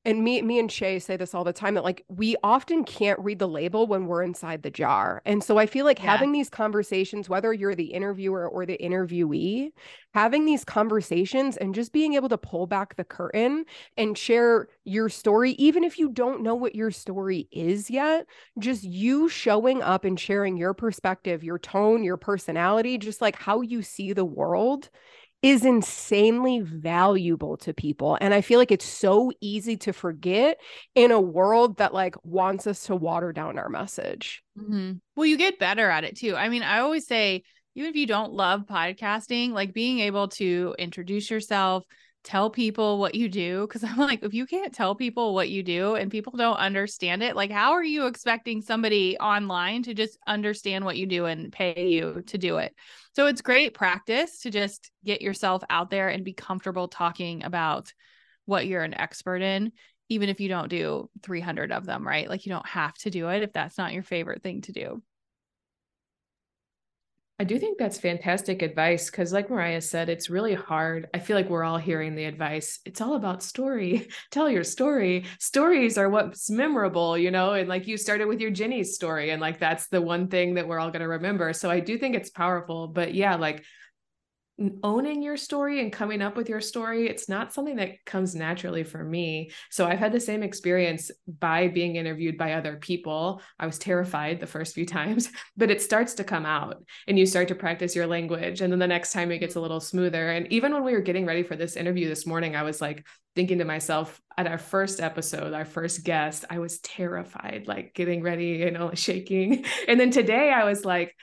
and me me and Shay say this all the time that like we often can't read the label when we're inside the jar. And so I feel like yeah. having these conversations whether you're the interviewer or the interviewee, having these conversations and just being able to pull back the curtain and share your story even if you don't know what your story is yet, just you showing up and sharing your perspective, your tone, your personality, just like how you see the world is insanely valuable to people. And I feel like it's so easy to forget in a world that like wants us to water down our message. Mm-hmm. Well, you get better at it too. I mean, I always say, even if you don't love podcasting, like being able to introduce yourself, tell people what you do because i'm like if you can't tell people what you do and people don't understand it like how are you expecting somebody online to just understand what you do and pay you to do it? So it's great practice to just get yourself out there and be comfortable talking about what you're an expert in even if you don't do 300 of them right? Like you don't have to do it if that's not your favorite thing to do I do think that's fantastic advice because, like Mariah said, it's really hard. I feel like we're all hearing the advice. It's all about story. Tell your story. Stories are what's memorable, you know? And like you started with your Jeni's story, and like that's the one thing that we're all going to remember. So I do think it's powerful. But yeah, like owning your story and coming up with your story it's not something that comes naturally for me. So i've had the same experience by being interviewed by other people. I was terrified the first few times but it starts to come out and you start to practice your language and then the next time it gets a little smoother. And even when we were getting ready for this interview this morning i was like thinking to myself at our first episode our first guest i was terrified like getting ready you know shaking. And then today i was like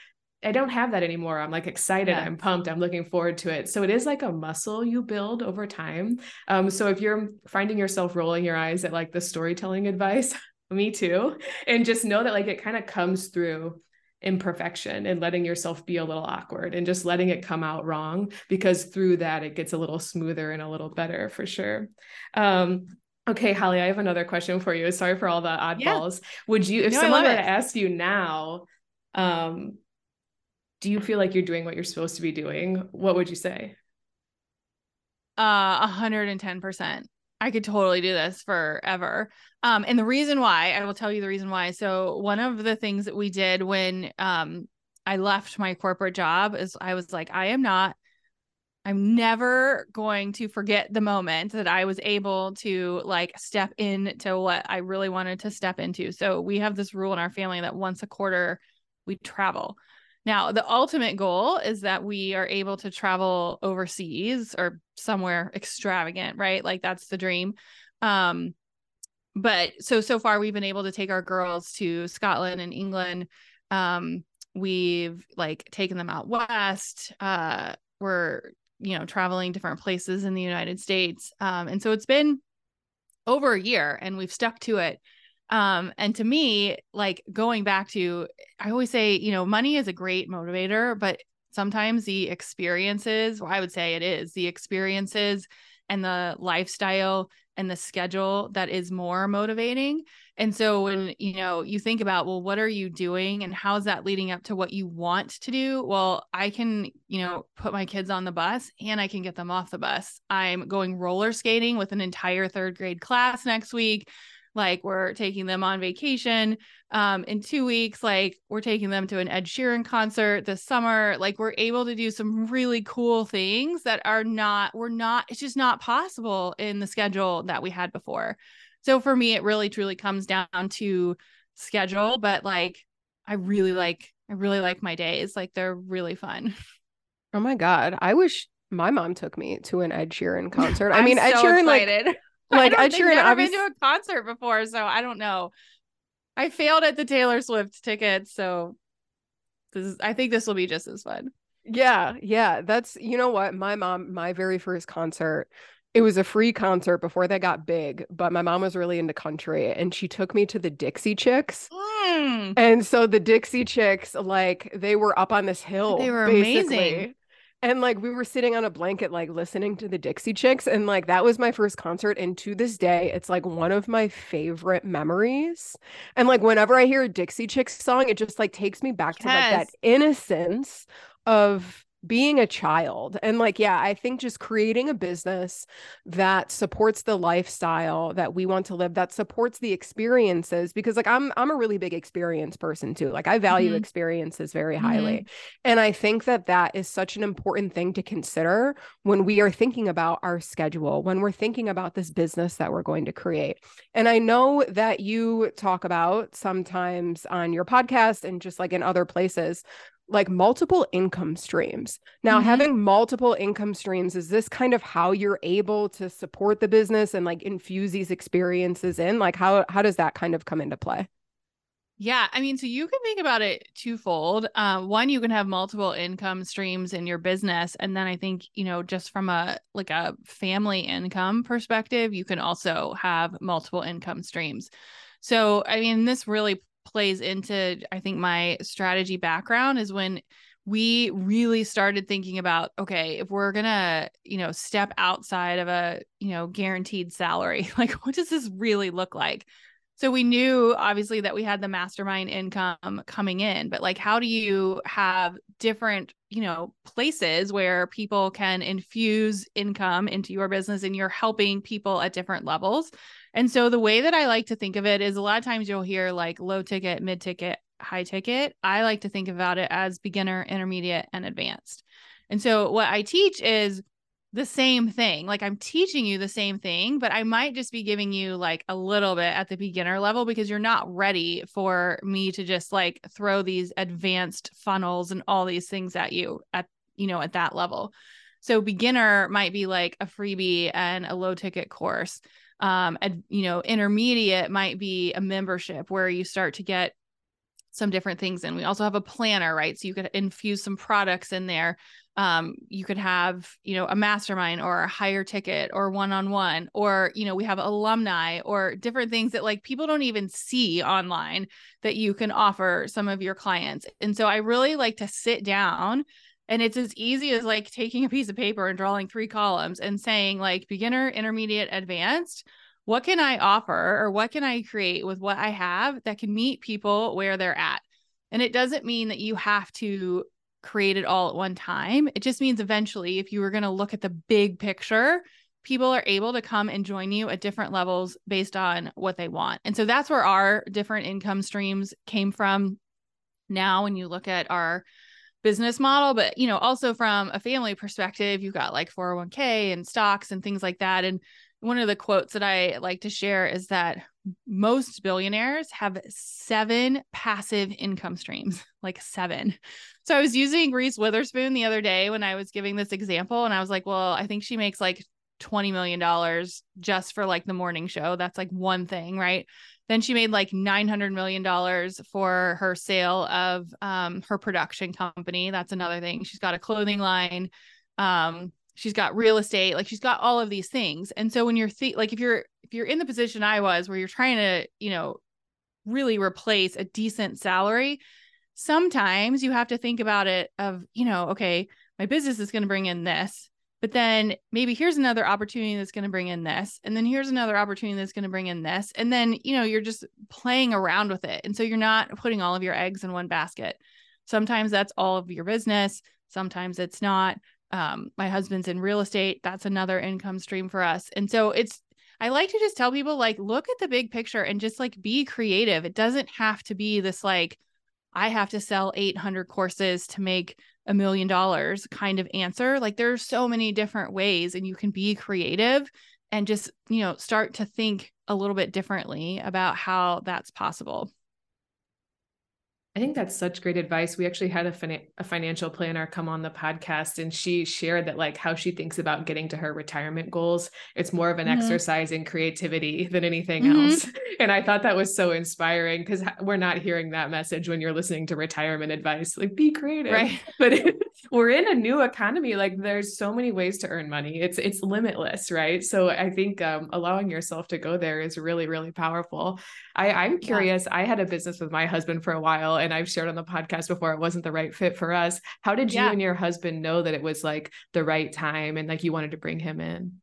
I don't have that anymore. I'm like excited. Yeah. I'm pumped. I'm looking forward to it. So it is like a muscle you build over time. Um, so if you're finding yourself rolling your eyes at like the storytelling advice, me too. And just know that like it kind of comes through imperfection and letting yourself be a little awkward and just letting it come out wrong because through that it gets a little smoother and a little better for sure. Um, Okay, Holly, I have another question for you. Sorry for all the oddballs. Yeah. Would you, if no, someone were to ask you now, um, do you feel like you're doing what you're supposed to be doing? What would you say? Uh 110%. I could totally do this forever. Um, and the reason why, I will tell you the reason why. So one of the things that we did when um I left my corporate job is I was like, I am not I'm never going to forget the moment that I was able to like step into what I really wanted to step into. So we have this rule in our family that once a quarter we travel. Now, the ultimate goal is that we are able to travel overseas or somewhere extravagant, right? Like that's the dream. Um, but so so far we've been able to take our girls to Scotland and England. Um, we've like taken them out west. Uh, we're you know traveling different places in the United States. Um, and so it's been over a year, and we've stuck to it. Um, and to me, like going back to, I always say, you know, money is a great motivator, but sometimes the experiences, well, I would say it is the experiences and the lifestyle and the schedule that is more motivating. And so when you know you think about well what are you doing and how's that leading up to what you want to do? Well, I can, you know, put my kids on the bus and I can get them off the bus. I'm going roller skating with an entire 3rd grade class next week like we're taking them on vacation um in 2 weeks like we're taking them to an Ed Sheeran concert this summer like we're able to do some really cool things that are not we're not it's just not possible in the schedule that we had before so for me it really truly comes down to schedule but like I really like I really like my days like they're really fun oh my god I wish my mom took me to an Ed Sheeran concert. I mean, Ed Sheeran excited. like like Ed Sheeran. I've never been to a concert before, so I don't know. I failed at the Taylor Swift ticket, so this is, I think this will be just as fun. Yeah, yeah. That's you know what my mom, my very first concert. It was a free concert before they got big, but my mom was really into country and she took me to the Dixie Chicks. Mm. And so the Dixie Chicks, like they were up on this hill. They were basically. amazing and like we were sitting on a blanket like listening to the Dixie Chicks and like that was my first concert and to this day it's like one of my favorite memories. And like whenever I hear a Dixie Chicks song it just like takes me back yes. to like that innocence of being a child and like yeah i think just creating a business that supports the lifestyle that we want to live that supports the experiences because like i'm i'm a really big experience person too like i value mm-hmm. experiences very highly mm-hmm. and i think that that is such an important thing to consider when we are thinking about our schedule when we're thinking about this business that we're going to create and i know that you talk about sometimes on your podcast and just like in other places like multiple income streams. Now, mm-hmm. having multiple income streams, is this kind of how you're able to support the business and like infuse these experiences in? Like how how does that kind of come into play? Yeah, I mean, so you can think about it twofold. Uh, one, you can have multiple income streams in your business, and then I think you know, just from a like a family income perspective, you can also have multiple income streams. So, I mean, this really plays into I think my strategy background is when we really started thinking about okay if we're gonna you know step outside of a you know guaranteed salary like what does this really look like? So we knew obviously that we had the mastermind income coming in but like how do you have different you know places where people can infuse income into your business and you're helping people at different levels and so the way that I like to think of it is a lot of times you'll hear like low ticket, mid ticket, high ticket. I like to think about it as beginner, intermediate, and advanced. And so what I teach is the same thing. Like I'm teaching you the same thing, but I might just be giving you like a little bit at the beginner level because you're not ready for me to just like throw these advanced funnels and all these things at you at you know at that level. So beginner might be like a freebie and a low ticket course um and you know intermediate might be a membership where you start to get some different things and we also have a planner right? So you could infuse some products in there. Um, you could have you know a mastermind or a higher ticket or one-on-one or you know we have alumni or different things that like people don't even see online that you can offer some of your clients. And so i really like to sit down and it's as easy as like taking a piece of paper and drawing three columns and saying like beginner, intermediate, advanced. What can I offer or what can I create with what I have that can meet people where they're at? And it doesn't mean that you have to create it all at one time. It just means eventually, if you were going to look at the big picture, people are able to come and join you at different levels based on what they want. And so that's where our different income streams came from. Now, when you look at our business model but you know also from a family perspective you've got like 401k and stocks and things like that and one of the quotes that I like to share is that most billionaires have seven passive income streams, like seven. So I was using Reese Witherspoon the other day when I was giving this example, and I was like, well, I think she makes like 20 million dollars just for like the morning show. That's like one thing, right? Then she made like 900 million dollars for her sale of um her production company. That's another thing. She's got a clothing line. Um she's got real estate. Like she's got all of these things. And so when you're th- like if you're if you're in the position I was where you're trying to, you know, really replace a decent salary, sometimes you have to think about it of, you know, okay, my business is going to bring in this, but then maybe here's another opportunity that's going to bring in this, and then here's another opportunity that's going to bring in this, and then, you know, you're just playing around with it. And so you're not putting all of your eggs in one basket. Sometimes that's all of your business, sometimes it's not. Um, my husband's in real estate. That's another income stream for us. And so it's I like to just tell people like look at the big picture and just like be creative. It doesn't have to be this like I have to sell 800 courses to make a million dollars kind of answer. Like there's so many different ways and you can be creative and just, you know, start to think a little bit differently about how that's possible. I think that's such great advice. We actually had a, fin- a financial planner come on the podcast and she shared that like how she thinks about getting to her retirement goals. It's more of an mm-hmm. exercise in creativity than anything mm-hmm. else. And I thought that was so inspiring because we're not hearing that message when you're listening to retirement advice, like be creative. Right. But we're in a new economy. Like there's so many ways to earn money. It's it's limitless, right? So I think um, allowing yourself to go there is really, really powerful. I, I'm curious. Yeah. I had a business with my husband for a while and I've shared on the podcast before it wasn't the right fit for us. How did you yeah. and your husband know that it was like the right time and like you wanted to bring him in?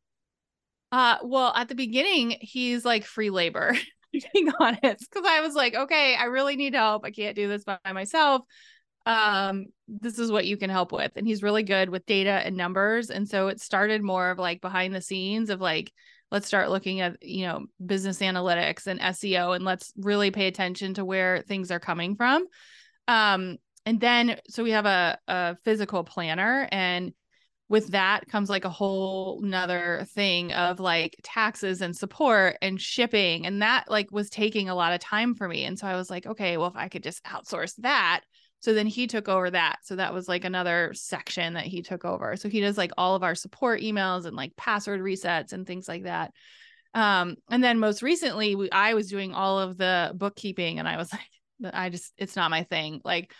Uh, well, at the beginning, he's like free labor, being honest, because I was like, okay, I really need help. I can't do this by myself. Um, this is what you can help with. And he's really good with data and numbers. And so it started more of like behind the scenes of like, let's start looking at you know business analytics and SEO and let's really pay attention to where things are coming from. Um and then so we have a, a physical planner and with that comes like a whole nother thing of like taxes and support and shipping and that like was taking a lot of time for me. And so i was like okay well if i could just outsource that so then he took over that so that was like another section that he took over so he does like all of our support emails and like password resets and things like that um and then most recently we, i was doing all of the bookkeeping and i was like i just it's not my thing like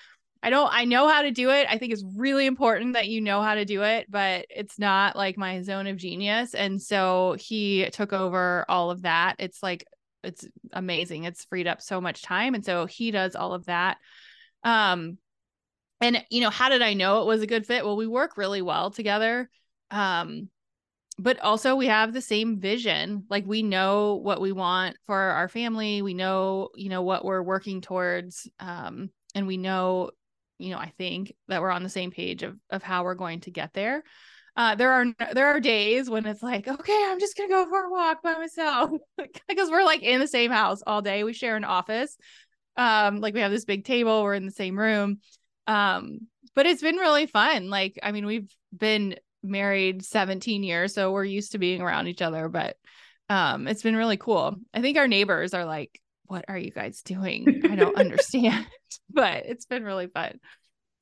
I don't I know how to do it. I think it's really important that you know how to do it, but it's not like my zone of genius. And so he took over all of that. It's like it's amazing. It's freed up so much time and so he does all of that. Um and you know, how did I know it was a good fit? Well, we work really well together. Um but also we have the same vision. Like we know what we want for our family. We know, you know, what we're working towards. Um and we know you know, I think that we're on the same page of of how we're going to get there. Uh, there are there are days when it's like, okay, I'm just gonna go for a walk by myself because we're like in the same house all day. We share an office. Um, like we have this big table, we're in the same room. Um, but it's been really fun. Like, I mean, we've been married 17 years, so we're used to being around each other, but um, it's been really cool. I think our neighbors are like, what are you guys doing? I don't understand, but it's been really fun.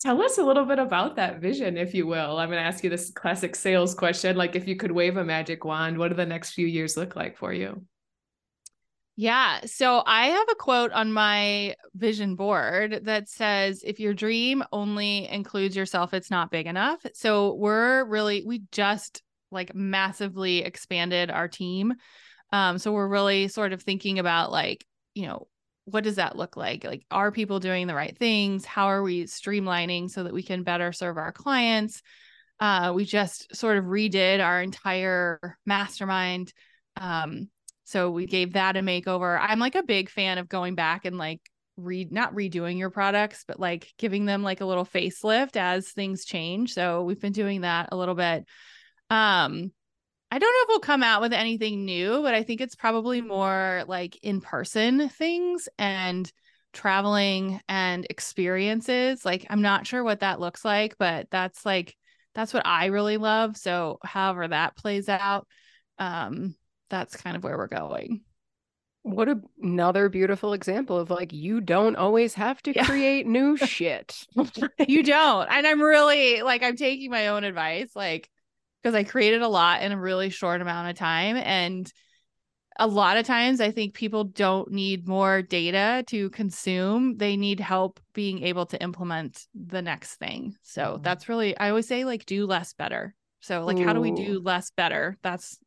Tell us a little bit about that vision, if you will. I'm going to ask you this classic sales question. Like, if you could wave a magic wand, what do the next few years look like for you? Yeah. So I have a quote on my vision board that says, if your dream only includes yourself, it's not big enough. So we're really, we just like massively expanded our team. Um, so we're really sort of thinking about like, you know, what does that look like? Like, are people doing the right things? How are we streamlining so that we can better serve our clients? Uh, we just sort of redid our entire mastermind. Um, so we gave that a makeover. I'm like a big fan of going back and like read not redoing your products, but like giving them like a little facelift as things change. So we've been doing that a little bit. Um, I don't know if we'll come out with anything new, but I think it's probably more like in person things and traveling and experiences. Like, I'm not sure what that looks like, but that's like, that's what I really love. So, however that plays out, um, that's kind of where we're going. What a, another beautiful example of like you don't always have to yeah. create new shit. you don't. And I'm really like I'm taking my own advice. Like because I created a lot in a really short amount of time. And a lot of times, I think people don't need more data to consume. They need help being able to implement the next thing. So mm-hmm. that's really, I always say, like, do less better. So, like, Ooh. how do we do less better? That's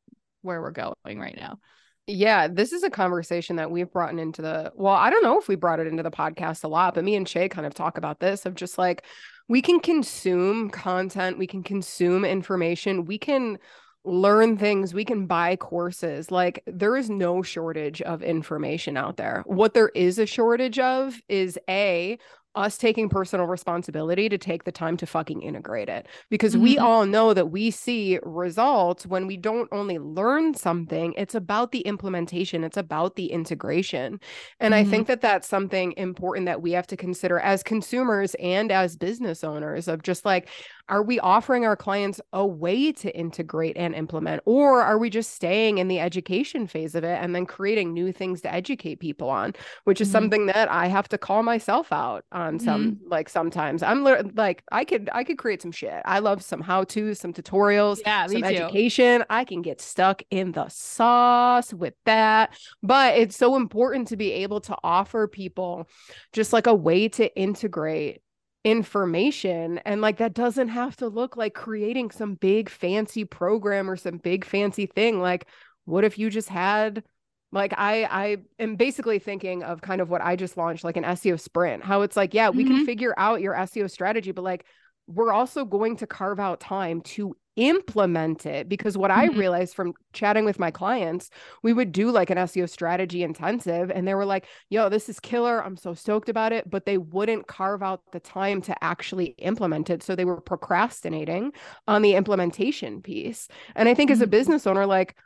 where we're going right now. Yeah, this is a conversation that we've brought into the well, I don't know if we brought it into the podcast a lot, but me and Shay kind of talk about this of just like we can consume content, we can consume information, we can learn things, we can buy courses. Like there is no shortage of information out there. What there is a shortage of is A, us taking personal responsibility to take the time to fucking integrate it because mm-hmm. we all know that we see results when we don't only learn something it's about the implementation it's about the integration and mm-hmm. i think that that's something important that we have to consider as consumers and as business owners of just like are we offering our clients a way to integrate and implement or are we just staying in the education phase of it and then creating new things to educate people on which is mm-hmm. something that i have to call myself out on some mm-hmm. like sometimes. I'm like i could i could create some shit. I love some how to's some tutorials yeah some education. I can get stuck in the sauce with that. But it's so important to be able to offer people just like a way to integrate information and like that doesn't have to look like creating some big fancy program or some big fancy thing like what if you just had like i i am basically thinking of kind of what i just launched like an seo sprint how it's like yeah we mm-hmm. can figure out your seo strategy but like we're also going to carve out time to implement it because what mm-hmm. I realized from chatting with my clients, we would do like an SEO strategy intensive and they were like, yo, this is killer. I'm so stoked about it. But they wouldn't carve out the time to actually implement it. So they were procrastinating on the implementation piece. And I think mm-hmm. as a mm-hmm. business owner, like,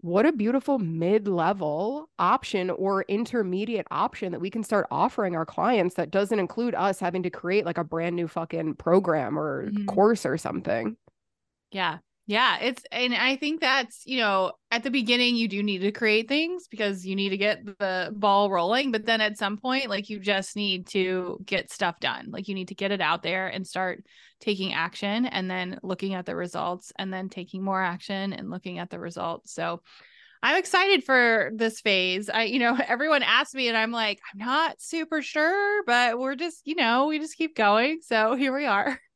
what a beautiful mid-level option or intermediate option that we can start offering our clients that doesn't include us having to create like a brand new fucking program or mm-hmm. course or something. Yeah. Yeah, it's and I think that's, you know, at the beginning you do need to create things because you need to get the ball rolling, but then at some point like you just need to get stuff done. Like you need to get it out there and start taking action and then looking at the results and then taking more action and looking at the results. So I'm excited for this phase. I, you know, everyone asks me and I'm like, I'm not super sure, but we're just, you know, we just keep going. So here we are.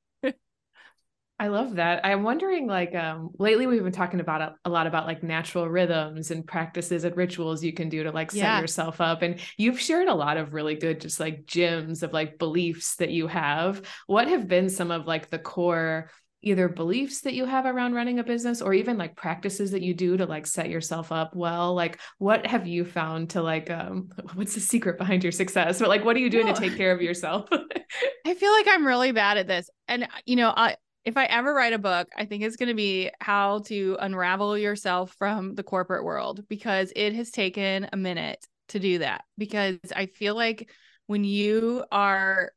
I love that. I'm wondering, like, um, lately we've been talking about a, a, lot about like natural rhythms and practices and rituals you can do to like set yeah. yourself up. And you've shared a lot of really good, just like gems of like beliefs that you have. What have been some of like the core either beliefs that you have around running a business or even like practices that you do to like set yourself up well like what have you found to like um what's the secret behind your success but like what are you doing to take care of yourself i feel like i'm really bad at this and you know i if I ever write a book, I think it's going to be how to unravel yourself from the corporate world because it has taken a minute to do that. Because I feel like when you are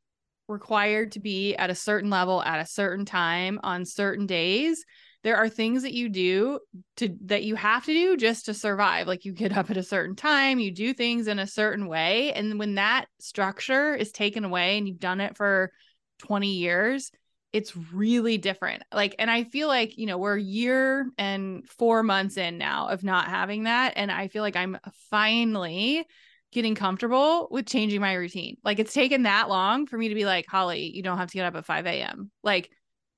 required to be at a certain level at a certain time on certain days, there are things that you do to that you have to do just to survive. Like you get up at a certain time, you do things in a certain way. And when that structure is taken away and you've done it for 20 years, it's really different. Like, and I feel like, you know, we're a year and four months in now of not having that. And I feel like I'm finally getting comfortable with changing my routine. Like, it's taken that long for me to be like, Holly, you don't have to get up at 5 a.m. Like,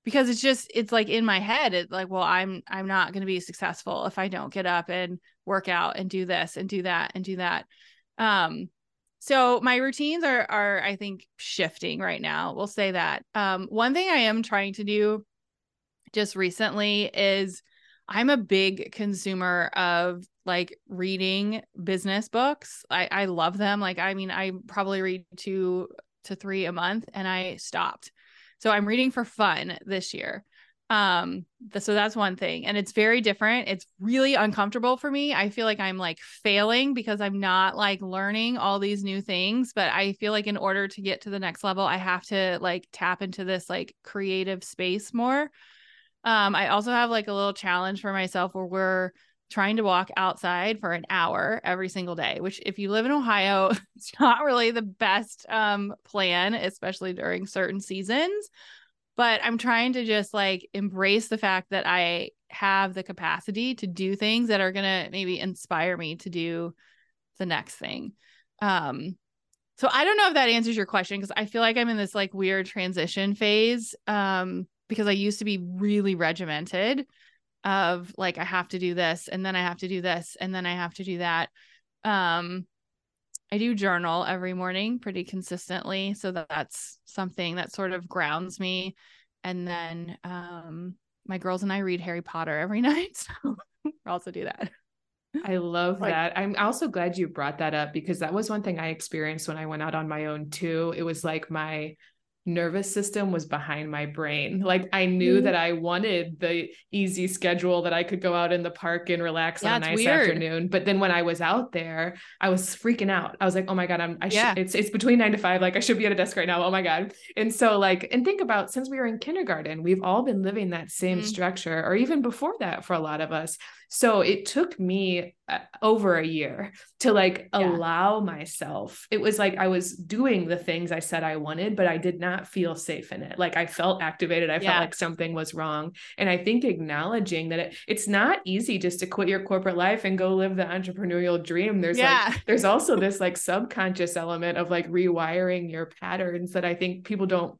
because it's just it's like in my head it's like well i'm i'm not going to be successful if i don't get up and work out and do this and do that and do that um so my routines are are I think shifting right now. We'll say that. Um, one thing I am trying to do just recently is I'm a big consumer of like reading business books. I I love them. Like I mean I probably read two to three a month and I stopped. So I'm reading for fun this year um so that's one thing and it's very different. It's really uncomfortable for me. I feel like i'm like failing because i'm not like learning all these new things but i feel like in order to get to the next level i have to like tap into this like creative space more. Um i also have like a little challenge for myself where we're trying to walk outside for an hour every single day which if you live in ohio it's not really the best um plan especially during certain seasons but I'm trying to just like embrace the fact that I have the capacity to do things that are going to maybe inspire me to do the next thing. Um so I don't know if that answers your question because I feel like I'm in this like weird transition phase um because I used to be really regimented of like I have to do this and then I have to do this and then I have to do that. Um I do journal every morning pretty consistently, so that that's something that sort of grounds me. And then um my girls and I read Harry Potter every night, so we also do that. I love like, that. I'm also glad you brought that up because that was one thing I experienced when I went out on my own too. It was like my nervous system was behind my brain. Like I knew mm-hmm. that I wanted the easy schedule that I could go out in the park and relax yeah, on a nice weird. afternoon. But then when I was out there, I was freaking out. I was like, oh my God, I'm I yeah. should it's it's between nine to five. Like I should be at a desk right now. Oh my God. And so like, and think about since we were in kindergarten, we've all been living that same mm-hmm. structure, or even before that for a lot of us. So it took me uh, over a year to like yeah. allow myself. It was like I was doing the things I said I wanted, but I did not feel safe in it. Like I felt activated. I yeah. felt like something was wrong. And I think acknowledging that it, it's not easy just to quit your corporate life and go live the entrepreneurial dream. There's yeah. like there's also this like subconscious element of like rewiring your patterns that I think people don't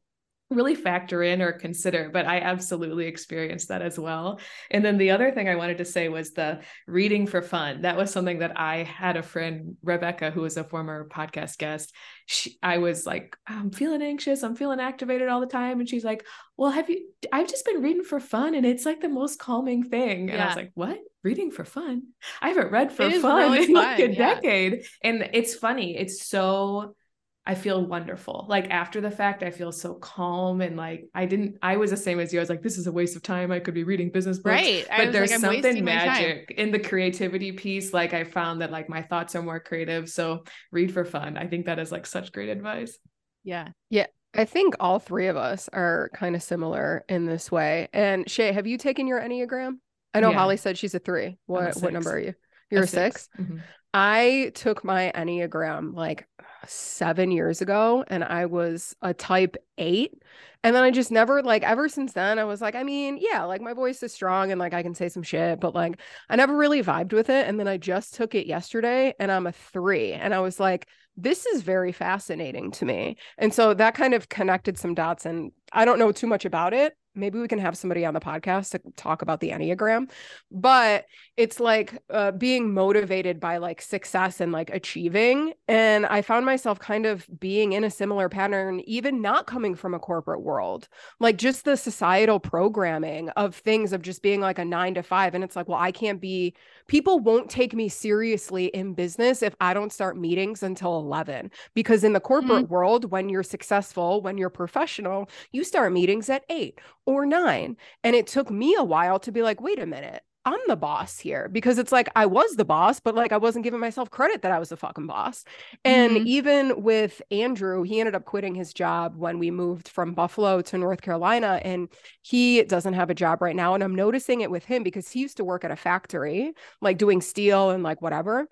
really factor in or consider but i absolutely experienced that as well. And then the other thing i wanted to say was the reading for fun. That was something that i had a friend rebecca who was a former podcast guest. She, i was like oh, i'm feeling anxious. I'm feeling activated all the time. And she's like well have you i've just been reading for fun and it's like the most calming thing. And yeah. i was like what? Reading for fun? I haven't read for fun really in like a yeah. decade. And it's funny. It's so I feel wonderful. Like after the fact, I feel so calm and like I didn't. I was the same as you. I was like, this is a waste of time. I could be reading business books. Right. But there's like, something magic in the creativity piece. Like I found that like my thoughts are more creative. So read for fun. I think that is like such great advice. Yeah. Yeah. I think all three of us are kind of similar in this way. And Shay, have you taken your Enneagram? I know yeah. Holly said she's a three. What what number are you? You're a, a 6 6? Mm-hmm. I took my Enneagram like seven years ago and I was a type eight. And then I just never like ever since then I was like, I mean, yeah, like my voice is strong and like I can say some shit, but like I never really vibed with it. And then I just took it yesterday and I'm a three. And I was like, this is very fascinating to me. And so that kind of connected some dots. And I don't know too much about it, maybe we can have somebody on the podcast to talk about the enneagram but it's like uh, being motivated by like success and like achieving. And i found myself kind of being in a similar pattern even not coming from a corporate world like just the societal programming of things of just being like a 9 to 5 and it's like well i can't be people won't take me seriously in business if i don't start meetings until 11 because in the corporate mm-hmm. world when you're successful when you're professional you start meetings at 8 or nine. And it took me a while to be like, wait a minute, I'm the boss here because it's like I was the boss, but like I wasn't giving myself credit that I was the fucking boss. And mm-hmm. even with Andrew, he ended up quitting his job when we moved from Buffalo to North Carolina. And he doesn't have a job right now. And I'm noticing it with him because he used to work at a factory, like doing steel and like whatever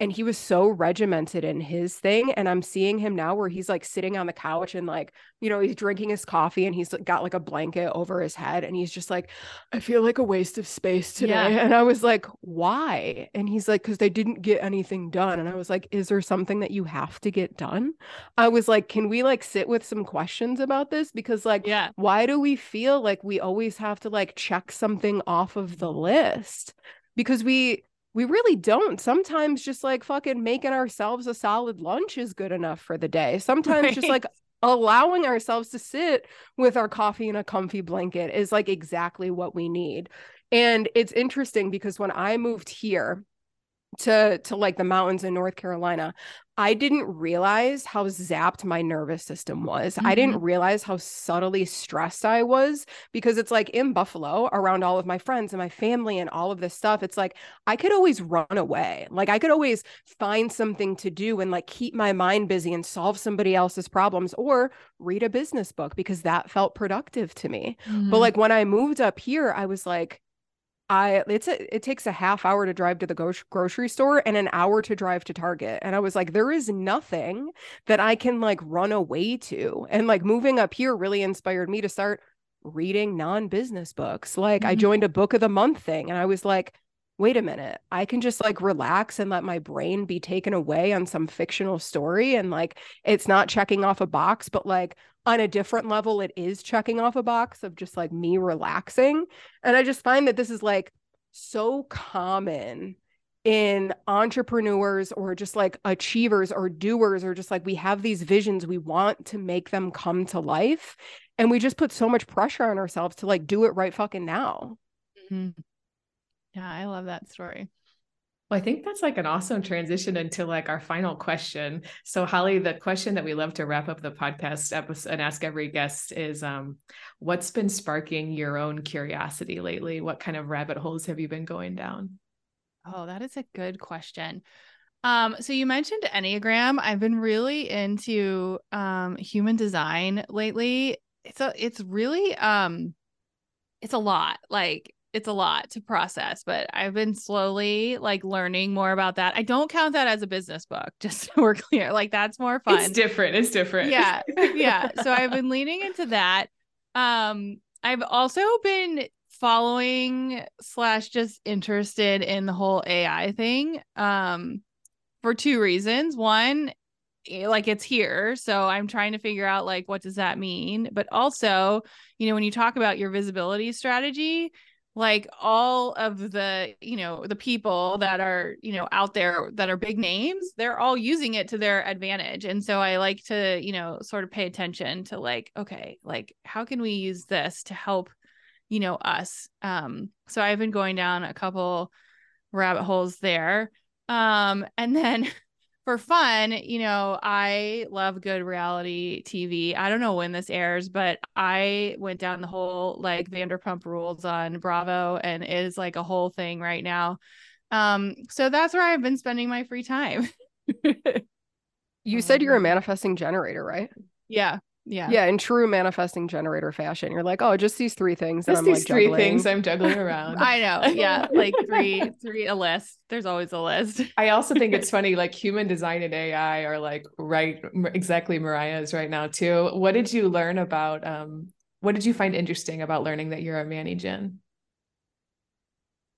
and he was so regimented in his thing and i'm seeing him now where he's like sitting on the couch and like you know he's drinking his coffee and he's got like a blanket over his head and he's just like i feel like a waste of space today. Yeah. and i was like why? And he's like because they didn't get anything done. And i was like is there something that you have to get done? I was like can we like sit with some questions about this? Because like yeah. why do we feel like we always have to like check something off of the list? Because we we really don't. Sometimes just like fucking making ourselves a solid lunch is good enough for the day. Sometimes right. just like allowing ourselves to sit with our coffee and a comfy blanket is like exactly what we need. And it's interesting because when I moved here, to to like the mountains in North Carolina, I didn't realize how zapped my nervous system was. Mm-hmm. I didn't mm-hmm. realize how subtly stressed I was because it's like in Buffalo around all of my friends and my family and all of this stuff. It's like I could always run away. Like I could always find something to do and like keep my mind busy and solve somebody else's problems or read a business book because that felt productive to me. Mm-hmm. But like when I moved up here, I was like, I it's a it takes a half hour to drive to the go- grocery store and an hour to drive to Target. And I was like, there is nothing that I can like run away to. And like moving up here really inspired me to start reading non-business books. Like mm-hmm. I joined a book of the month thing and I was like, wait a minute, I can just like relax and let my brain be taken away on some fictional story. And like, it's not checking off a box, but like on a different level, it is checking off a box of just like me relaxing. And I just find that this is like so common in entrepreneurs or just like achievers or doers or just like we have these visions we want to make them come to life and we just put so much pressure on ourselves to like do it right fucking now mm-hmm. Yeah, I love that story. Well, I think that's like an awesome transition into like our final question. So, Holly, the question that we love to wrap up the podcast episode and ask every guest is um, what's been sparking your own curiosity lately? What kind of rabbit holes have you been going down? Oh, that is a good question. Um, so you mentioned Enneagram. I've been really into um human design lately. It's a it's really um it's a lot. Like it's a lot to process, but I've been slowly like learning more about that. I don't count that as a business book, just so we're clear. Like that's more fun. It's different. It's different. Yeah. Yeah. so I've been leaning into that. Um, I've also been following slash just interested in the whole AI thing. Um, for two reasons. One, eh, like it's here so i'm trying to figure out like what does that mean but also you know when you talk about your visibility strategy like all of the you know the people that are you know out there that are big names they're all using it to their advantage. And so i like to you know sort of pay attention to like okay like how can we use this to help you know us? Um so i've been going down a couple rabbit holes there. Um and then for fun, you know, I love good reality TV. I don't know when this airs, but I went down the whole like Vanderpump Rules on Bravo, and it is like a whole thing right now. Um, so that's where I've been spending my free time. you said you're a manifesting generator, right? Yeah. Yeah. Yeah. In true manifesting generator fashion, you're like, oh, just these three things. Just I'm these like three juggling. things I'm juggling around. I know. Yeah. Like three, three, a list. There's always a list. I also think it's funny, like human design and AI are like right, exactly Mariah's right now too. What did you learn about, um, what did you find interesting about learning that you're a Manny Gen?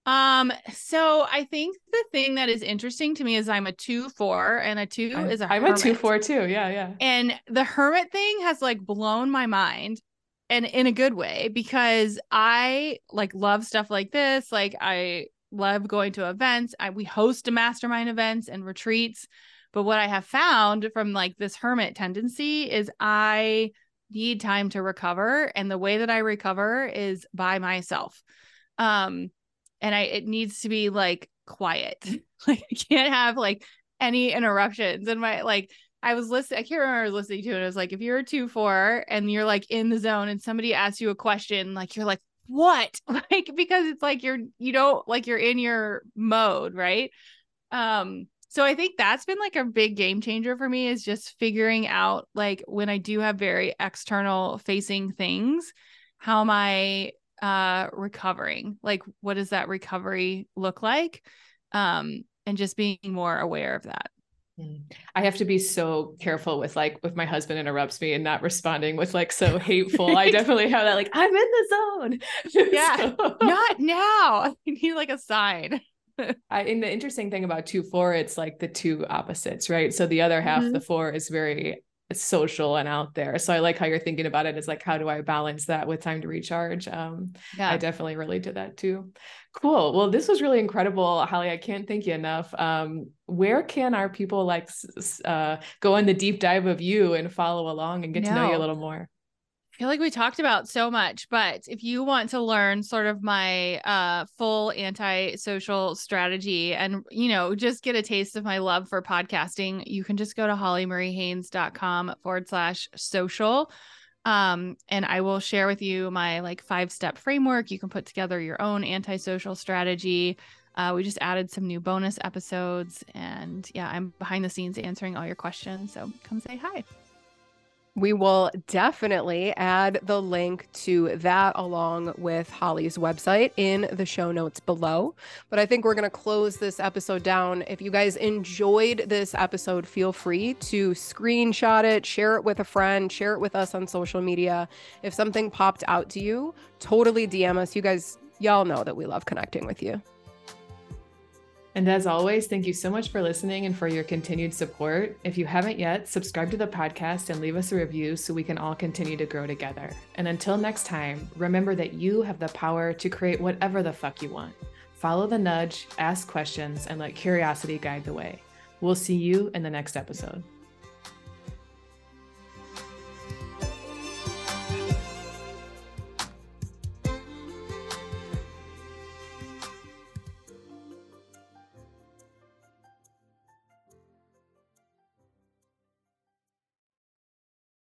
Um, so I think the thing that is interesting to me is I'm a two four and a 2 I'm, is a I'm hermit. a two four too. Yeah, yeah. And the hermit thing has like blown my mind and in a good way because I like love stuff like this. Like I love going to events. I we host a mastermind events and retreats. But what I have found from like this hermit tendency is I need time to recover. And the way that I recover is by myself. Um, and I it needs to be like quiet. like I can't have like any interruptions. And my like I was listening, I can't remember I was listening to it. It was like if you're a two four and you're like in the zone and somebody asks you a question, like you're like, what? Like because it's like you're you don't like you're in your mode, right? Um so I think that's been like a big game changer for me is just figuring out like when I do have very external facing things, how am I uh recovering like what does that recovery look like um and just being more aware of that mm. I have to be so careful with like if my husband interrupts me and not responding with like so hateful. I definitely have that like I'm in the zone. Yeah, so. not now. I need like a sign. I, and the interesting thing about two four, it's like the two opposites, right? So the other half, mm-hmm. the four, is very social and out there. So I like how you're thinking about it. Is like, how do I balance that with time to recharge? Um, yeah. I definitely relate to that too. Cool. Well, this was really incredible, Holly. I can't thank you enough. Um, where can our people like uh, go in the deep dive of you and follow along and get no. to know you a little more? I feel like we talked about so much, but if you want to learn sort of my uh, full anti-social strategy and, you know, just get a taste of my love for podcasting, you can just go to hollymariehaynes.com forward slash social. Um, and I will share with you my like five step framework. You can put together your own anti-social strategy. Uh, we just added some new bonus episodes and yeah, I'm behind the scenes answering all your questions. So come say hi. We will definitely add the link to that along with Holly's website in the show notes below. But I think we're going to close this episode down. If you guys enjoyed this episode, feel free to screenshot it, share it with a friend, share it with us on social media. If something popped out to you, totally DM us. You guys, y'all know that we love connecting with you. And as always, thank you so much for listening and for your continued support. If you haven't yet, subscribe to the podcast and leave us a review so we can all continue to grow together. And until next time, remember that you have the power to create whatever the fuck you want. Follow the nudge, ask questions, and let curiosity guide the way. We'll see you in the next episode.